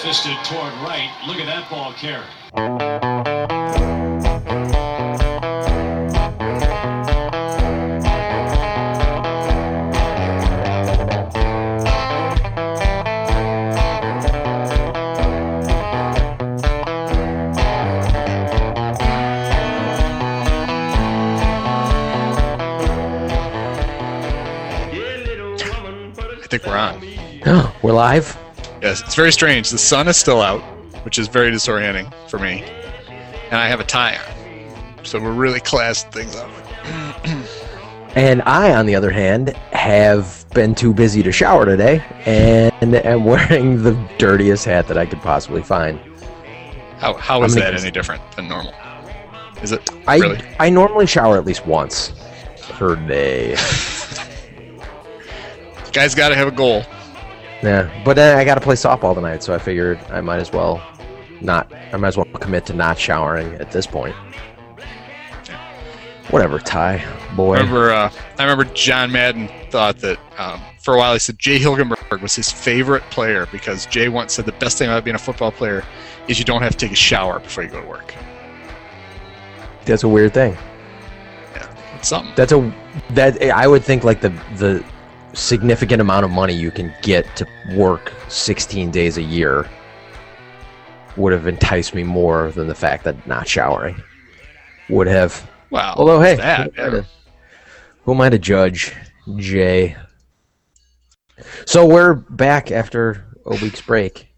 fisted toward right. Look at that ball carry. I think we're on. We're live. Yes, it's very strange. The sun is still out, which is very disorienting for me, and I have a tie on, so we're really classed things up. And I, on the other hand, have been too busy to shower today and am wearing the dirtiest hat that I could possibly find. How how is that guess- any different than normal? Is it I, really? I normally shower at least once per day. Guys, got to have a goal. Yeah, but then I got to play softball tonight, so I figured I might as well not. I might as well commit to not showering at this point. Whatever, Ty, boy. I Remember, uh, I remember John Madden thought that um, for a while he said Jay Hilgenberg was his favorite player because Jay once said the best thing about being a football player is you don't have to take a shower before you go to work. That's a weird thing. It's something. That's a that I would think like the the significant amount of money you can get to work 16 days a year would have enticed me more than the fact that not showering would have. Wow. Although, hey, that, who, am I to, who am I to judge, Jay? So we're back after a week's break.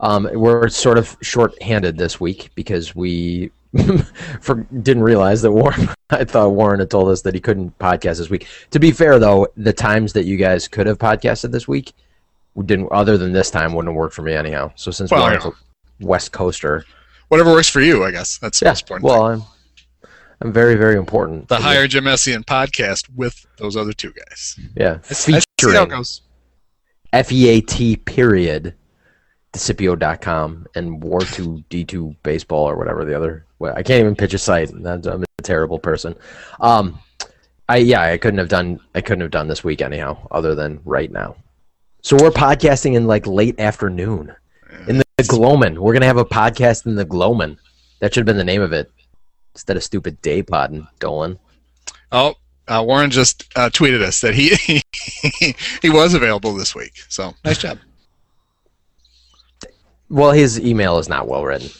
Um, we're sort of short-handed this week because we for, didn't realize that Warren. I thought Warren had told us that he couldn't podcast this week. To be fair, though, the times that you guys could have podcasted this week didn't. Other than this time, wouldn't have worked for me anyhow. So since Well, Warren's a West Coaster, Whatever works for you, I guess. That's the yeah. most important Well, thing. I'm I'm very very important. The Hire Jim Essian podcast with those other two guys. Yeah, I see I see how it featuring. F-E-A-T period Decipio.com and War 2 D2 Baseball or whatever the other. Well, I can't even pitch a site. I'm a terrible person. Um, I yeah, I couldn't have done. I couldn't have done this week anyhow, other than right now. So we're podcasting in like late afternoon in the, the Gloman. We're gonna have a podcast in the Gloman. That should have been the name of it instead of stupid day podding, Dolan. Oh, uh, Warren just uh, tweeted us that he, he he was available this week. So nice job. Well, his email is not well written,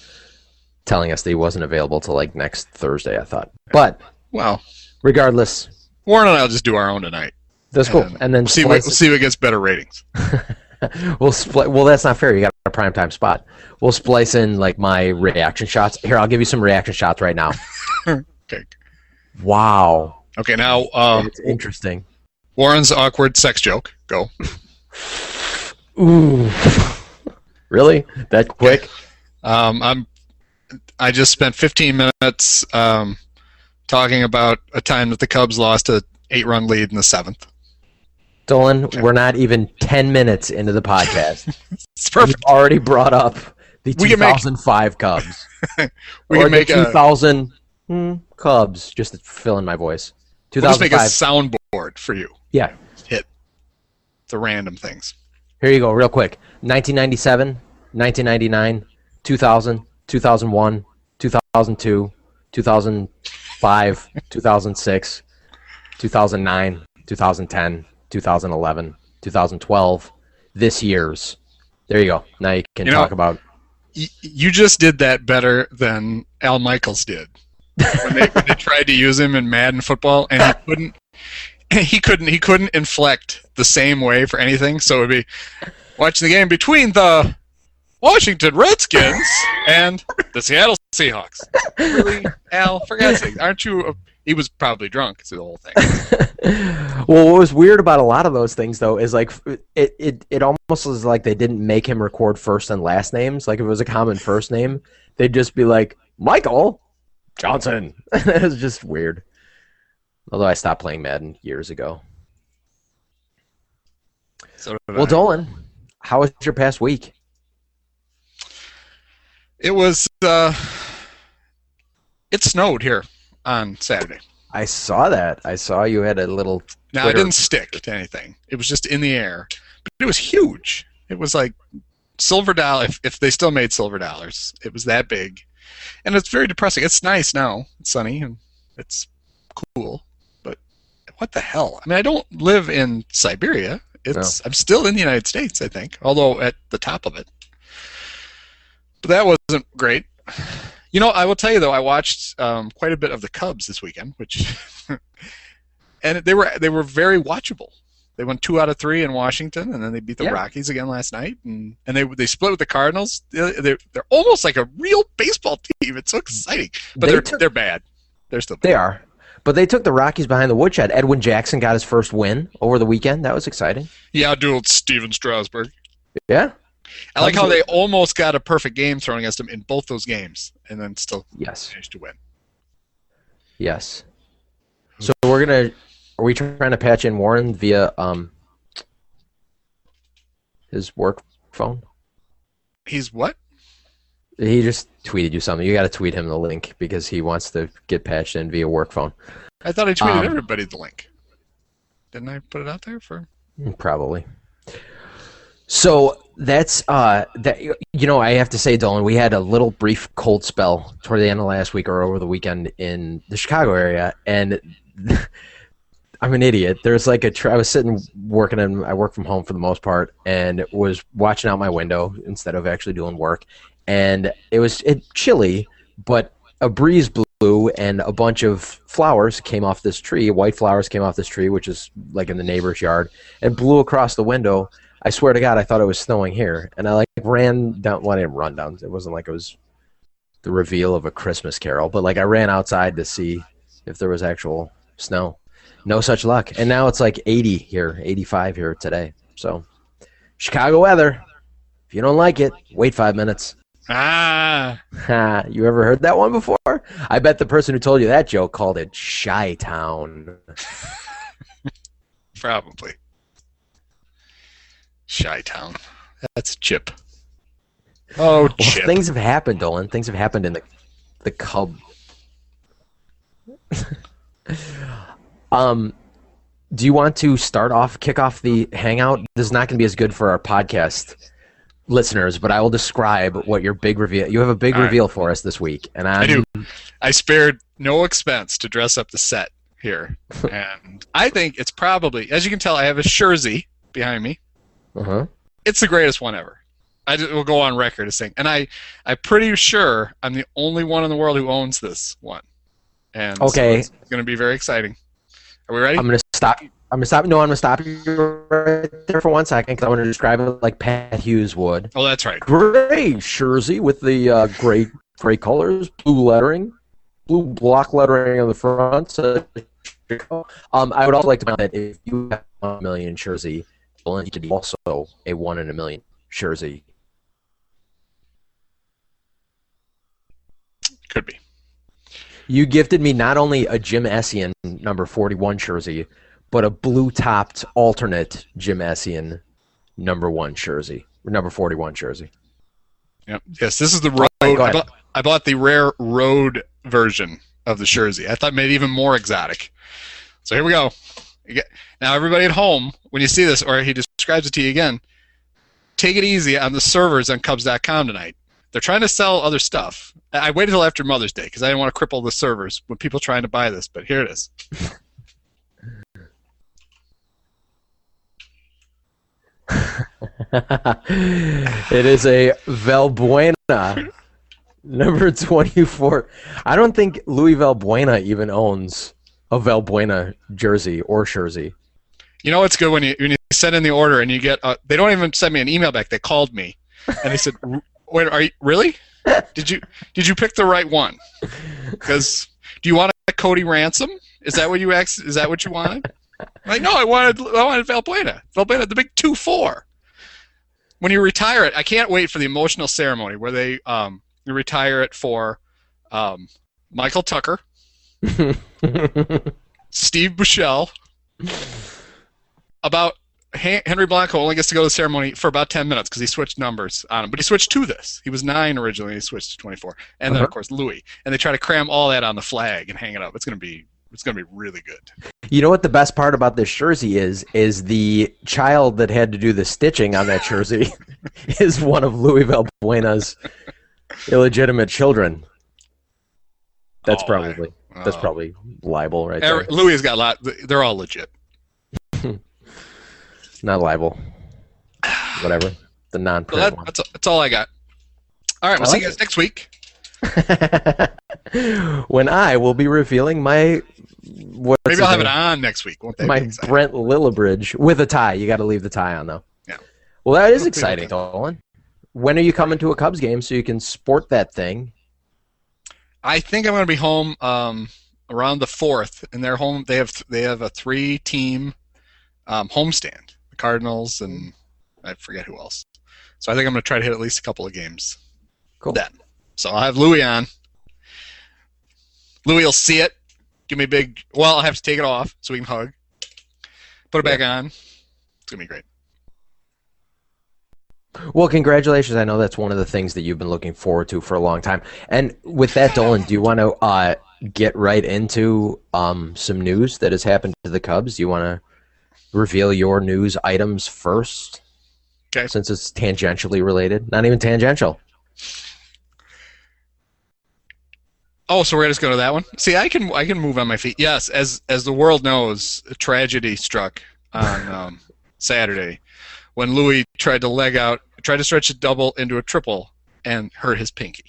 telling us that he wasn't available till like next Thursday. I thought, but Well, regardless, Warren and I'll just do our own tonight. that's cool. And And then We'll see what we'll see what gets better ratings. we'll split. Well, that's not fair. You got a prime time spot. We'll splice in like my reaction shots. Here, I'll give you some reaction shots right now. Okay. Wow, Okay, now uh, it's interesting. Warren's awkward sex joke. Go. Ooh, really? That quick? Um, I'm. I just spent 15 minutes um, talking about a time that the Cubs lost a eight-run lead in the seventh. Dolan, we're not even ten minutes into the podcast. It's perfect. You've already brought up the We can make- 2005 Cubs. We or can make the a 2000 hmm, Cubs, just to fill in my voice. we'll just make a soundboard for you. yeah, Hit the random things. here you go, real quick. 1997, 1999, 2000, 2001, 2002, 2005, 2006, 2009, 2010, 2011, 2012, this year's. There you go. Now you can You know- talk about. Y- you just did that better than Al Michaels did when they, when they tried to use him in Madden football, and he couldn't. He couldn't. He couldn't inflect the same way for anything. So it'd be watching the game between the Washington Redskins and the Seattle Seahawks. Really, Al? For God's sake, aren't you? A, he was probably drunk. It's the whole thing. well, what was weird about a lot of those things, though, is like it, it, it almost was like they didn't make him record first and last names. Like if it was a common first name, they'd just be like Michael Johnson. it was just weird. Although I stopped playing Madden years ago. So Well, I. Dolan, how was your past week? It was. Uh, it snowed here on Saturday. I saw that. I saw you had a little. Now it didn't stick to anything. It was just in the air, but it was huge. It was like silver dollar. If, if they still made silver dollars, it was that big, and it's very depressing. It's nice now. It's sunny and it's cool, but what the hell? I mean, I don't live in Siberia. It's I'm still in the United States, I think, although at the top of it. But that wasn't great. You know, I will tell you though, I watched um, quite a bit of the Cubs this weekend, which, and they were they were very watchable. They won two out of three in Washington, and then they beat the Yeah. Rockies again last night, and, and they they split with the Cardinals. They're, they're they're almost like a real baseball team. It's so exciting, but They are took- they're bad. They're still bad. They are. But they took the Rockies behind the woodshed. Edwin Jackson got his first win over the weekend. That was exciting. Yeah, dueled Stephen Strasburg. Yeah. I like how they almost got a perfect game thrown against them in both those games, and then still Yes. managed to win. Yes. So we're gonna. Are we trying to patch in Warren via um his work phone? He's what? He just tweeted you something. You got to tweet him the link because he wants to get patched in via work phone. I thought I tweeted Um, everybody the link. Didn't I put it out there for? Probably. So that's uh that you know I have to say, Dolan, we had a little brief cold spell toward the end of last week or over the weekend in the Chicago area, and I'm an idiot. There's like a tr- I was sitting working and I work from home for the most part, and was watching out my window instead of actually doing work, and it was it chilly, but a breeze blew and a bunch of flowers came off this tree. White flowers came off this tree, which is like in the neighbor's yard, and blew across the window. I swear to God, I thought it was snowing here, and I like ran down. Well, I didn't run down. It wasn't like it was the reveal of a Christmas Carol, but like I ran outside to see if there was actual snow. No such luck, and now it's like 80 here, 85 here today. So, Chicago weather. If you don't like it, wait five minutes. Ah, you ever heard that one before? I bet the person who told you that joke called it Shy Town. probably. Shy Town. That's Chip. Oh, Well, Chip. things have happened, Dolan. Things have happened in the the Cub. um, do you want to start off, kick off the hangout? This is not going to be as good for our podcast listeners, but I will describe what your big reveal. You have a big All right. reveal for us this week, and I'm, I do. I spared no expense to dress up the set here, and I think it's probably, as you can tell, I have a jersey behind me. Uh-huh. It's the greatest one ever. I just, will go on record as saying, and I, I'm pretty sure I'm the only one in the world who owns this one. And so Okay. it's going to be very exciting. Are we ready? I'm gonna stop. I'm gonna stop. No, I'm gonna stop you right there for one second because I want to describe it like Pat Hughes would. oh, that's right. Gray jersey with the uh, gray gray colors, blue lettering, blue block lettering on the front. So, um, I would also like to point that if you have a million jersey, well, you could be also a one in a million jersey. Could be. You gifted me not only a Jim Essian number 41 jersey, but a blue topped alternate Jim Essian number one jersey, number 41 jersey. Yep. Yes, this is the road. I bought, I bought the rare road version of the jersey. I thought it made it even more exotic. So here we go. Now, everybody at home, when you see this, or he describes it to you again, take it easy on the servers on Cubs.com tonight. They're trying to sell other stuff. I waited till after Mother's Day because I didn't want to cripple the servers with people trying to buy this. But here it is. it is a Valbuena number 24. I don't think Louis Valbuena even owns a Valbuena jersey or jersey. You know what's good when you when you send in the order and you get uh, they don't even send me an email back. They called me and they said, "Wait, are you really? Did you did you pick the right one? Because do you want a Cody Ransom? Is that what you asked? Is that what you wanted? Like, no, I wanted I wanted Valbuena. Valbuena, the big two four. When you retire it, I can't wait for the emotional ceremony where they um retire it for um, Michael Tucker, Steve Buechele, about Henry Blanco only gets to go to the ceremony for about 10 minutes because he switched numbers on him. But he switched to this. He was nine originally. He switched to 24, and then of Uh-huh. course Louis. And they try to cram all that on the flag and hang it up. It's gonna be it's gonna be really good. You know what the best part about this jersey is? Is the child that had to do the stitching on that jersey is one of Louis Valbuena's illegitimate children. That's Oh, probably that's oh. probably libel right there. Er- Louis has got a lot. They're all legit. Not libel. Whatever. The non-print that, that's, that's all I got. All right, we'll see you guys next week. when I will be revealing my what's Maybe I'll have it on next week. My? Brent Lillibridge with a tie. You got to leave the tie on though. Yeah. Well, that is exciting. Dolan. When are you coming to a Cubs game so you can sport that thing? I think I'm going to be home um, around the fourth, and they're home. They have they have a three-team um, homestand: the Cardinals and I forget who else. So I think I'm going to try to hit at least a couple of games. Cool. Then, so I'll have Louis on. Louis will see it. Give me a big. Well, I'll have to take it off so we can hug. Put it back on. It's gonna be great. Well, congratulations. I know that's one of the things that you've been looking forward to for a long time. And with that, Dolan, do you want to uh, get right into um, some news that has happened to the Cubs? Do you want to reveal your news items first? Okay. Since it's tangentially related. Not even tangential. Oh, so we're just going to that one. See, I can I can move on my feet. Yes, as as the world knows, a tragedy struck on um, Saturday when Louis tried to leg out, tried to stretch a double into a triple, and hurt his pinky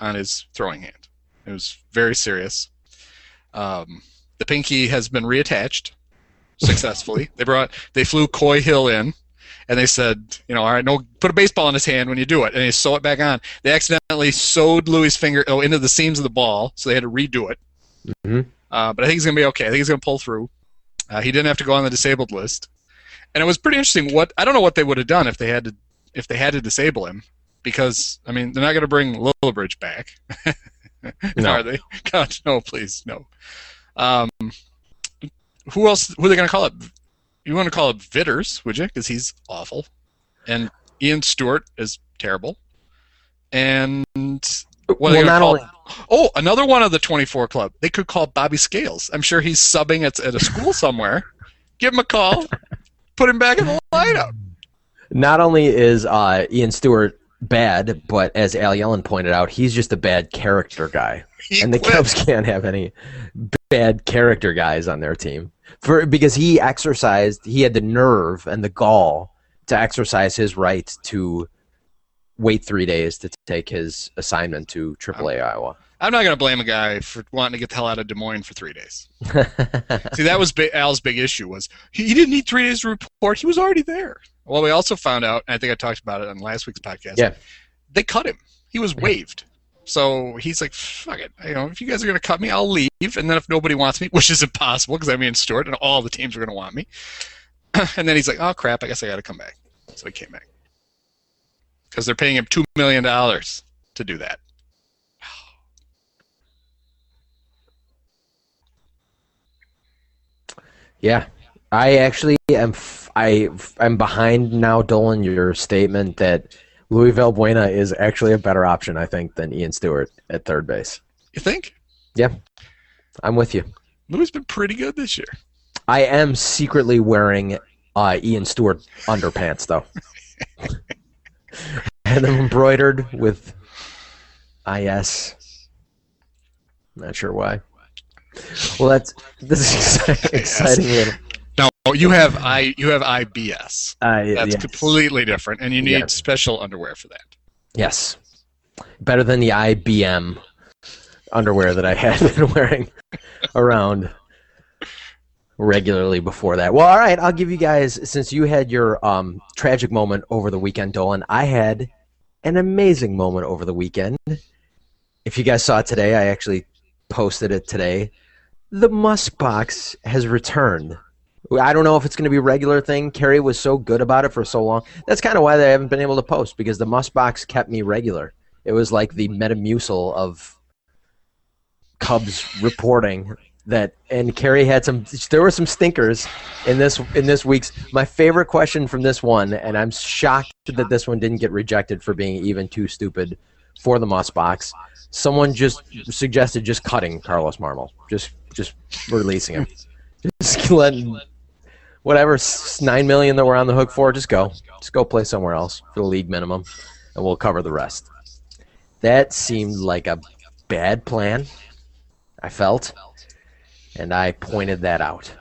on his throwing hand. It was very serious. Um, the pinky has been reattached successfully. they brought they flew Coy Hill in, and they said, you know, all right, no, put a baseball in his hand when you do it, and they sew it back on. They accidentally sewed Louis' finger oh, into the seams of the ball, so they had to redo it. Mhm. Uh, but I think he's gonna be okay. I think he's gonna pull through. Uh, he didn't have to go on the disabled list, and it was pretty interesting. What I don't know what they would have done if they had to if they had to disable him, because I mean they're not gonna bring Lillibridge back, No. are they? God, no, please, no. Um, who else? Who are they gonna call it? You want to call it Vitters, would you? Because he's awful, and Ian Stewart is terrible, and what well, not call- only Oh, another one of the 24 club. They could call Bobby Scales. I'm sure he's subbing at, at a school somewhere. Give him a call. Put him back in the lineup. not only is uh, Ian Stewart bad, but as Al Yellon pointed out, he's just a bad character guy. He and the quit. Cubs can't have any bad character guys on their team for because he exercised he had the nerve and the gall to exercise his right to wait three days to take his assignment to AAA Iowa. I'm not going to blame a guy for wanting to get the hell out of Des Moines for three days. See, that was Al's big issue was he, didn't need three days to report. He was already there. Well, we also found out, and I think I talked about it on last week's podcast. Yeah. They cut him. He was waived. So he's like, fuck it. You know, if you guys are going to cut me, I'll leave. And then if nobody wants me, which is impossible because I'm Ian Stewart and all the teams are going to want me. and then he's like, oh, crap, I guess I got to come back. So he came back. Because they're paying him $2 million to do that. Yeah, I actually am. F- I I'm behind now, Dolan. Your statement that Louis Valbuena is actually a better option, I think, than Ian Stewart at third base. You think? Yeah, I'm with you. Louis been pretty good this year. I am secretly wearing uh, Ian Stewart underpants though, and them embroidered with IS. Not sure why. Well, that's this is exciting. exciting little, No, you have I you have IBS. uh, That's yes. completely different, and you need Yes. special underwear for that. Yes. Better than the IBM underwear that I had been wearing around regularly before that. Well, all right, I'll give you guys since you had your um, tragic moment over the weekend, Dolan. I had an amazing moment over the weekend. If you guys saw it today, I actually posted it today. The Musk box has returned. I don't know if it's going to be a regular thing. Carrie was so good about it for so long. That's kind of why they haven't been able to post because the Musk box kept me regular. It was like the Metamucil of Cubs reporting that and Carrie had some there were some stinkers in this in this week's my favorite question from this one and I'm shocked that this one didn't get rejected for being even too stupid for the Musk box. Someone just suggested just cutting Carlos Marmol. Just just releasing him. Just let whatever nine million that we're on the hook for, just go. Just go play somewhere else for the league minimum, and we'll cover the rest. That seemed like a bad plan. I felt, and I pointed that out.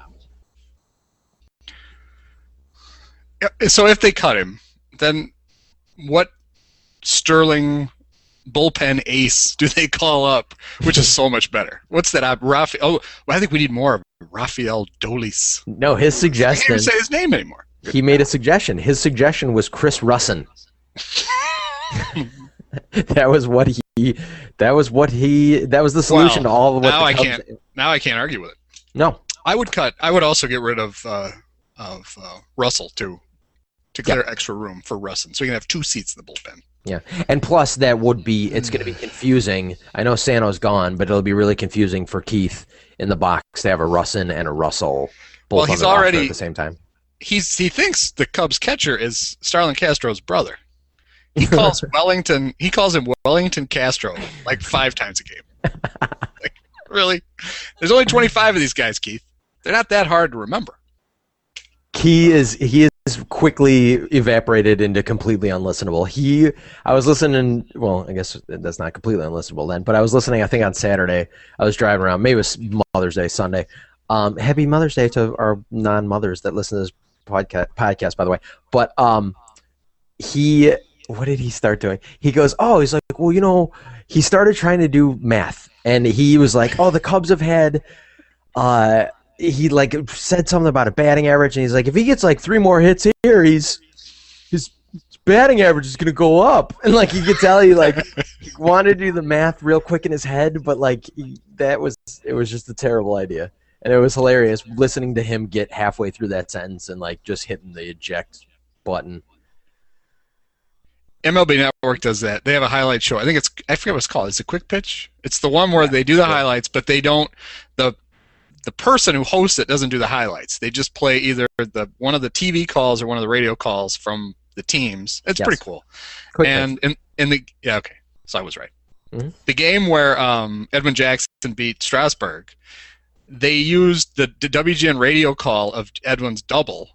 So if they cut him, then what sterling bullpen ace do they call up, which is so much better? What's that? Uh, Rafa- oh, well, I think we need more of Rafael Dolis. No, his I can't suggestion. even say his name anymore. He made a suggestion. His suggestion was Chris Rusin. that was what he. That was what he. That was the solution Well, to all of what now the I Cubs- can't. Now I can't argue with it. No, I would cut. I would also get rid of uh, of uh, Russell too, to clear extra room for Russell, so you can have two seats in the bullpen. Yeah, and plus that would be it's going to be mm. confusing. I know Sano's gone, but it'll be really confusing for Keith in the box to have a Rusin and a Russell both Well, on the roster already- at the same time. He's he thinks the Cubs catcher is Starlin Castro's brother. He calls Wellington. He calls him Wellington Castro like five times a game. like, really? There's only 25 of these guys, Keith. They're not that hard to remember. He is he is quickly evaporated into completely unlistenable. He I was listening. Well, I guess that's not completely unlistenable then, but I was listening. I think on Saturday I was driving around. Maybe it was Mother's Day, Sunday. Um, happy Mother's Day to our non-mothers that listen to this podcast. Podcast, by the way. But um, he what did he start doing? He goes, oh, he's like, well, you know, he started trying to do math, and he was like, oh, the Cubs have had, uh, he like said something about a batting average, and he's like, if he gets like three more hits here, he's his batting average is gonna go up, and like he could tell he like he wanted to do the math real quick in his head, but like he, that was it was just a terrible idea. And it was hilarious listening to him get halfway through that sentence and like just hitting the eject button. MLB Network does that. They have a highlight show. I think it's I forget what it's called. It's a quick pitch. It's the one where they do the highlights, but they don't the the person who hosts it doesn't do the highlights. They just play either the one of the TV calls or one of the radio calls from the teams. It's Yes. pretty cool. Quick and in in the yeah okay, so I was right. Mhm. The game where um, Edwin Jackson beat Strasburg, they used the, the WGN radio call of Edwin's double,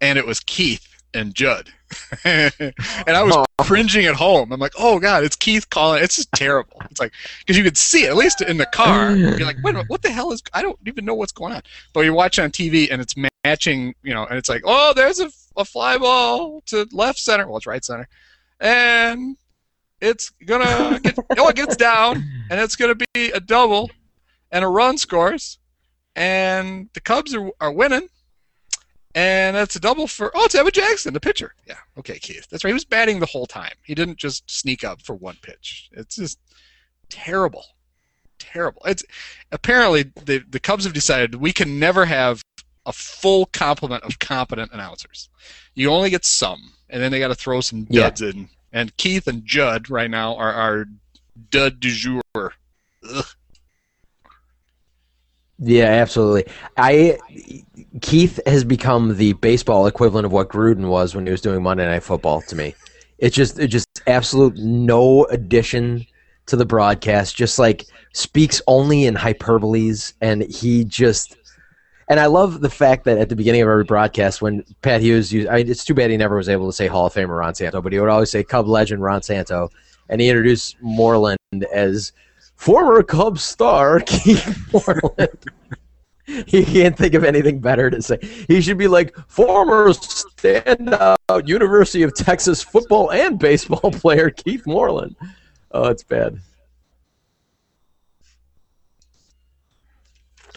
and it was Keith and Judd, and I was Oh. cringing at home. I'm like, oh god, it's Keith calling. It's just terrible. It's like because you could see it, at least in the car. You're like, wait a minute, what the hell is? I don't even know what's going on. But you're watching on TV and it's matching, you know, and it's like, oh, there's a, a fly ball to left center. Well, it's right center, and it's gonna get oh, it gets down, and it's gonna be a double, and a run scores, and the Cubs are are winning. And that's a double for oh, it's Evan Jackson, the pitcher. Yeah, okay, Keith. That's right. He was batting the whole time. He didn't just sneak up for one pitch. It's just terrible, terrible. It's apparently the the Cubs have decided we can never have a full complement of competent announcers. You only get some, and then they got to throw some Yeah. duds in. And Keith and Judd right now are our dud du jour. Ugh. Yeah, absolutely. I Keith has become the baseball equivalent of what Gruden was when he was doing Monday Night Football to me. It's just it just absolute no addition to the broadcast. Just like speaks only in hyperboles, and he just. And I love the fact that at the beginning of every broadcast, when Pat Hughes used, I mean, it's too bad he never was able to say Hall of Famer Ron Santo, but he would always say Cub legend Ron Santo, and he introduced Moreland as former Cubs star Keith Moreland. he can't think of anything better to say. He should be like former standout University of Texas football and baseball player Keith Moreland. Oh, it's bad.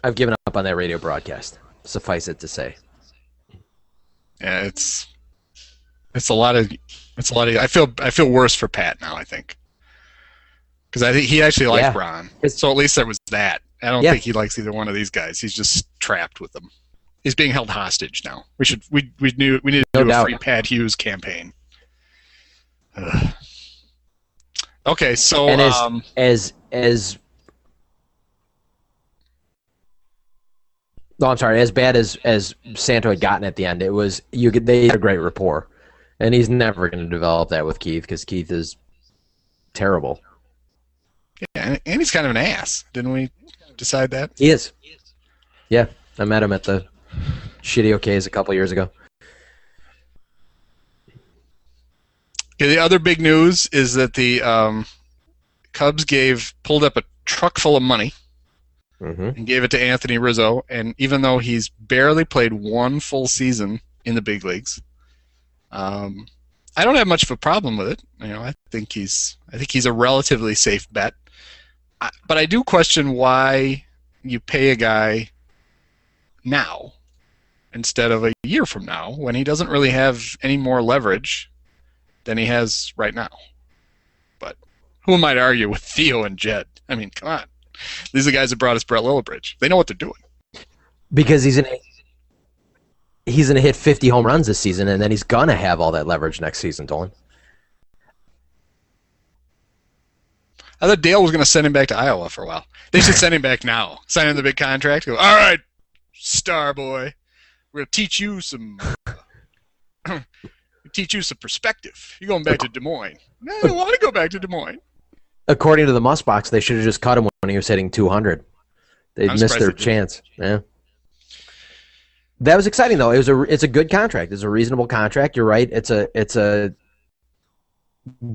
I've given up on that radio broadcast. Suffice it to say. Yeah, it's it's a lot of it's a lot of. I feel I feel worse for Pat now. I think because I think he actually likes Yeah. Ron, so at least there was that. I don't Yeah. think he likes either one of these guys. He's just trapped with them. He's being held hostage now. We should we we knew we need to No do doubt. a free Pat Hughes campaign. Ugh. Okay, so And as- um, As as No, I'm sorry. As bad as as Santo had gotten at the end, it was you could they had a great rapport, and he's never going to develop that with Keith because Keith is terrible. Yeah, and, and he's kind of an ass. Didn't we decide that? He is. Yeah, I met him at the Shitty OKs a couple years ago. Okay, the other big news is that the um, Cubs gave pulled up a truck full of money hmm and gave it to Anthony Rizzo. And even though he's barely played one full season in the big leagues, um, I don't have much of a problem with it. You know, I think he's I think he's a relatively safe bet. But I do question why you pay a guy now instead of a year from now when he doesn't really have any more leverage than he has right now. But who am I to argue with Theo and Jed? I mean, come on. These are the guys that brought us Brett Lillibridge. They know what they're doing. Because he's gonna he's gonna hit 50 home runs this season, and then he's gonna have all that leverage next season, Dolan. I thought Dale was going to send him back to Iowa for a while. They should send him back now. Sign him the big contract. Go, all right, star boy, we're going to teach you some. teach you some perspective. You're going back to Des Moines. No, I don't want to go back to Des Moines. According to the Musk Box, they should have just cut him when he was hitting 200. They I'm missed their they chance. Yeah. That was exciting though. It was a it's a good contract. It's a reasonable contract. You're right. It's a it's a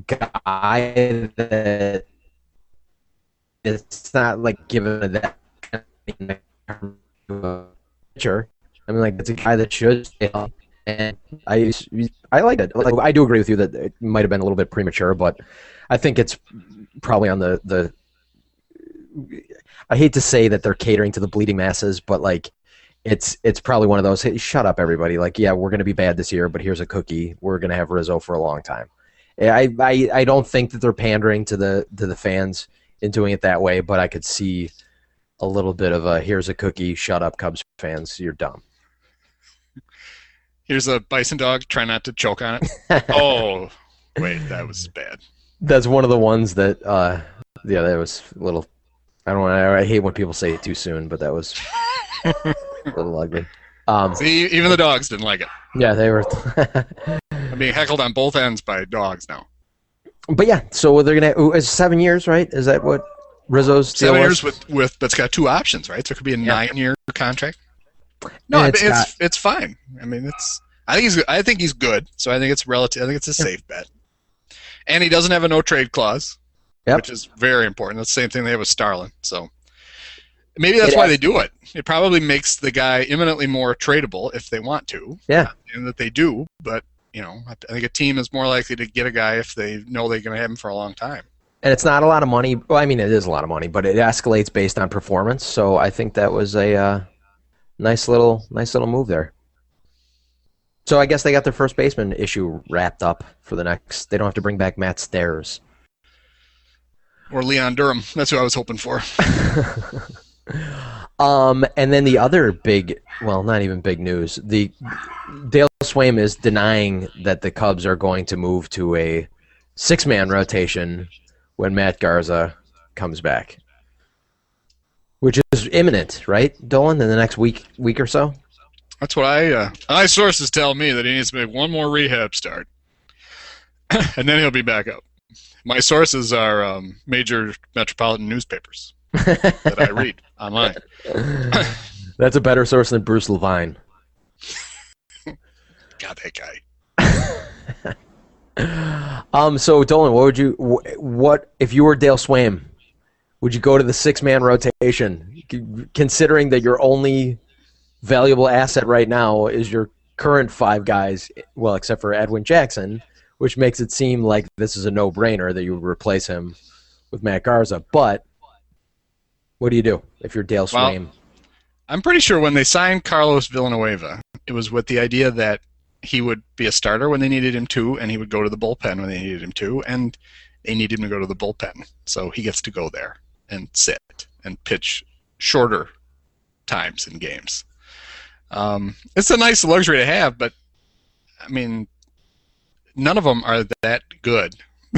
guy that it's not like given that pitcher. I mean, like it's a guy that should stay healthy. and I I like it. Like I do agree with you that it might have been a little bit premature, but I think it's probably on the the. I hate to say that they're catering to the bleeding masses, but like it's it's probably one of those. Hey, shut up, everybody! Like, yeah, we're to be bad this year, but here's a cookie. We're to have Rizzo for a long time. I, I I don't think that they're pandering to the to the fans in doing it that way, but I could see a little bit of a here's a cookie. Shut up, Cubs fans. You're dumb. Here's a bison dog. Try not to choke on it. oh, wait, that was bad. That's one of the ones that, uh, yeah, that was a little. I don't. I, I hate when people say it too soon, but that was a little ugly. Um, See, even the dogs didn't like it. yeah, they were. I'm being heckled on both ends by dogs now. But yeah, so they're gonna. ooh, It's seven years, right? Is that what Rizzo's deal Seven years with with, but it's got two options, right? So it could be a nine-year contract. No, it's it's it's, it's fine. I mean, it's. I think he's. I think he's good. So I think it's relative. I think it's a safe bet. And he doesn't have a no trade clause, Yep. which is very important. That's the same thing they have with Starlin. So maybe that's It why has- they do it. It probably makes the guy imminently more tradable if they want to, Yeah, and that they do. But you know, I think a team is more likely to get a guy if they know they're going to have him for a long time. and it's not a lot of money. Well, I mean, it is a lot of money, but it escalates based on performance. So I think that was a uh, nice little, nice little move there. So I guess they got their first baseman issue wrapped up for the next. They don't have to bring back Matt Stairs. Or Leon Durham. That's who I was hoping for. Um, and then the other big, well, not even big news. The Dale Sveum is denying that the Cubs are going to move to a six-man rotation when Matt Garza comes back, which is imminent, right, Dolan? In the next week, week or so. That's what I. Uh, my sources tell me that he needs to make one more rehab start, and then he'll be back up. My sources are um, major metropolitan newspapers that I read online. That's a better source than Bruce Levine. God, that guy. Um, so Dolan, what would you, what if you were Dale Sveum? Would you go to the six-man rotation, considering that your only valuable asset right now is your current five guys? Well, except for Edwin Jackson, which makes it seem like this is a no-brainer that you would replace him with Matt Garza. But what do you do if you're Dale Well, I'm pretty sure when they signed Carlos Villanueva, it was with the idea that he would be a starter when they needed him to, and he would go to the bullpen when they needed him to, and they needed him to go to the bullpen. So he gets to go there and sit and pitch shorter times in games. Um, it's a nice luxury to have, but I mean, none of them are that good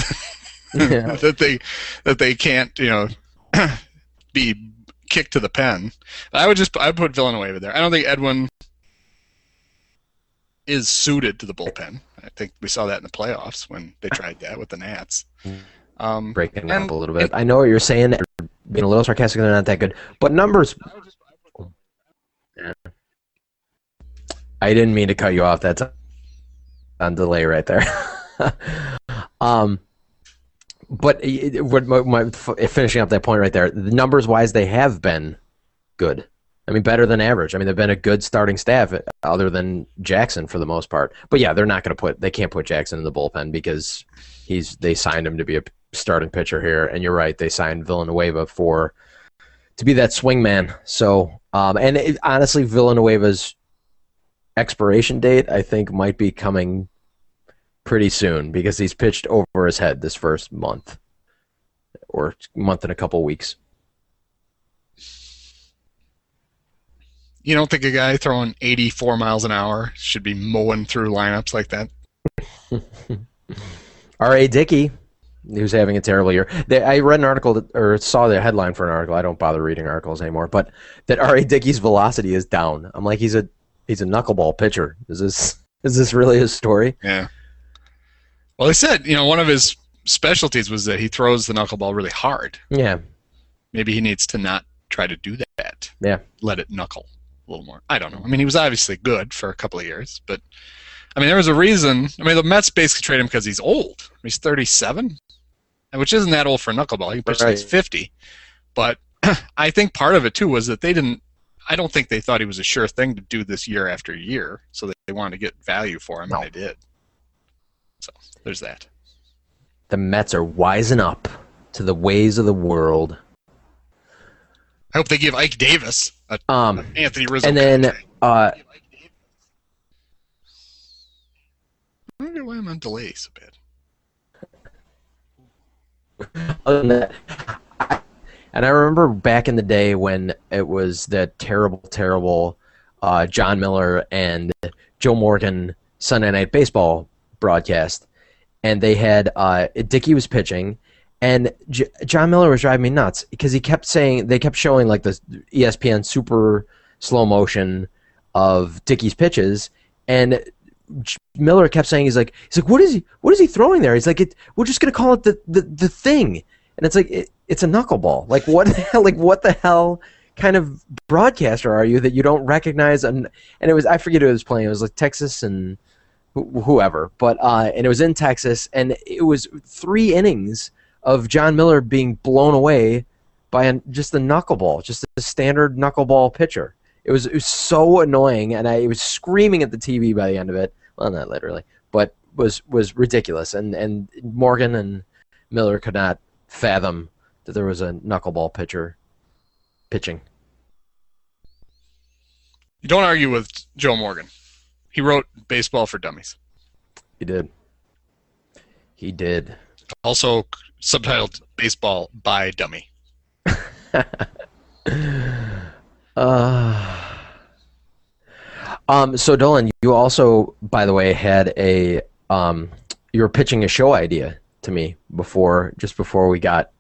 Yeah. that they that they can't you know be kicked to the pen. I would just I would put Villanueva there. I don't think Edwin is suited to the bullpen. I think we saw that in the playoffs when they tried that with the Nats. Um, Breaking and up a little bit. I know what you're saying. Being a little sarcastic, they're not that good, but numbers. I didn't mean to cut you off. That's on delay right there. um, but it- my, my, finishing up that point right there, the numbers wise, they have been good. I mean, better than average. I mean, they've been a good starting staff, uh, other than Jackson for the most part. But yeah, they're not going to put. They can't put Jackson in the bullpen because he's. They signed him to be a starting pitcher here, and you're right. They signed Villanueva for to be that swing man. So, um, and it, honestly, Villanueva's expiration date, I think, might be coming pretty soon because he's pitched over his head this first month or month and a couple weeks. You don't think a guy throwing 84 miles an hour should be mowing through lineups like that? R.A. Dickey, who's having a terrible year. They, I read an article that, or saw the headline for an article. I don't bother reading articles anymore, but that R.A. Dickey's velocity is down. I'm like, he's a he's a knuckleball pitcher. Is this is this really his story? Yeah. Well, he said, you know, one of his specialties was that he throws the knuckleball really hard. Yeah, Maybe he needs to not try to do that. Yeah. Let it knuckle a little more. I don't know. I mean, he was obviously good for a couple of years, but I mean, there was a reason. I mean, the Mets basically trade him because he's old. He's 37, which isn't that old for a knuckleball. He pitched till he's Right. 50. But I think part of it too was that they didn't. I don't think they thought he was a sure thing to do this year after year, so they, they wanted to get value for him, No. and they did. So there's that. the Mets are wising up to the ways of the world. I hope they give Ike Davis a Um, Anthony Rizzo. and then uh, I know why I'm on delay so bad. other than that, I- and I remember back in the day when it was the terrible, terrible uh, Jon Miller and Joe Morgan Sunday Night Baseball broadcast, and they had uh, Dickey was pitching, and J- Jon Miller was driving me nuts because he kept saying they kept showing like the ESPN super slow motion of Dickey's pitches, and J- Miller kept saying he's like he's like what is he what is he throwing there? He's like it, we're just gonna call it the the, the thing, and it's like it, it's a knuckleball. Like what the hell? Like what the hell kind of broadcaster are you that you don't recognize? And and it was I forget who it was playing. It was like Texas and wh- whoever, but uh, and it was in Texas, and it was three innings of Jon Miller being blown away by an, just a knuckleball, just a standard knuckleball pitcher. It was, it was so annoying, and I was screaming at the TV by the end of it. Well, not literally, but was was ridiculous. And and Morgan and Miller could not fathom that there was a knuckleball pitcher pitching. You don't argue with Joe Morgan. He wrote Baseball for Dummies, He did. He did. also subtitled Baseball by Dummy. Uh, um, so Dolan, you also, by the way, had a um, you were pitching a show idea to me before, just before we got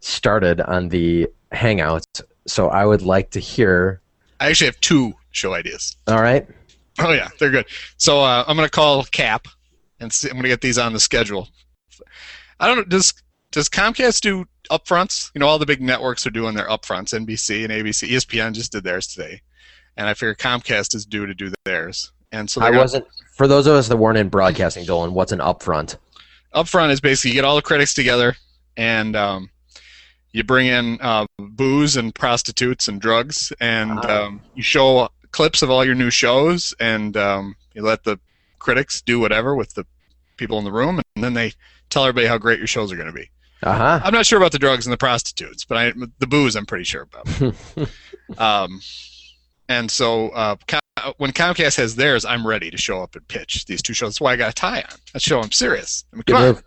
started on the Hangouts. So I would like to hear. I actually have two show ideas. All right. Oh yeah, they're good. So uh, I'm gonna call Cap, and see, I'm gonna get these on the schedule. I don't know. Does does Comcast do upfronts? You know, all the big networks are doing their upfronts. NBC and ABC, ESPN just did theirs today, and I figure Comcast is due to do theirs. And so I wasn't. For those of us that weren't in broadcasting, Dolan, what's an upfront? upfront is basically you get all the critics together and um, you bring in uh, booze and prostitutes and drugs and Ah. um, you show clips of all your new shows and um, you let the critics do whatever with the people in the room and then they tell everybody how great your shows are going to be. Uh huh. i'm not sure about the drugs and the prostitutes but I, the booze i'm pretty sure about. Um, and so uh, Com- when comcast has theirs i'm ready to show up and pitch these two shows. That's why i got a tie on. That's show i'm serious. I mean, Good come on.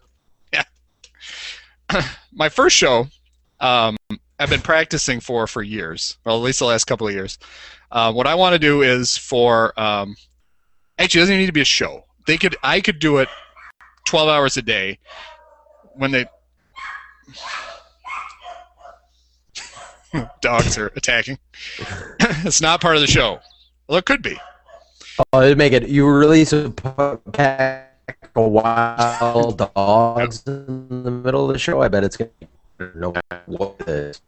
move. my first show um, I've been practicing for for years, well, at least the last couple of years. Uh, what I want to do is for um, actually it doesn't even need to be a show. They could I could do it twelve hours a day when they dogs are attacking. it's not part of the show. Well, it could be. Oh, it'd make it. You release a pack of wild dogs in the middle of the show. I bet it's gonna no what.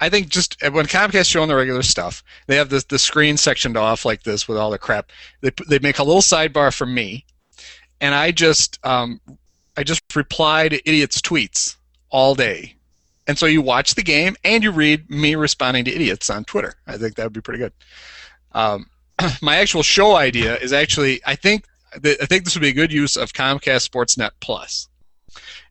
I think just uh, when Comcast showing the regular stuff, they have the the screen sectioned off like this with all the crap. They they make a little sidebar for me, and I just um, I just reply to idiots' tweets all day, and so you watch the game and you read me responding to idiots on Twitter. I think that would be pretty good. Um, my actual show idea is actually I think th- I think this would be a good use of Comcast Sportsnet Plus.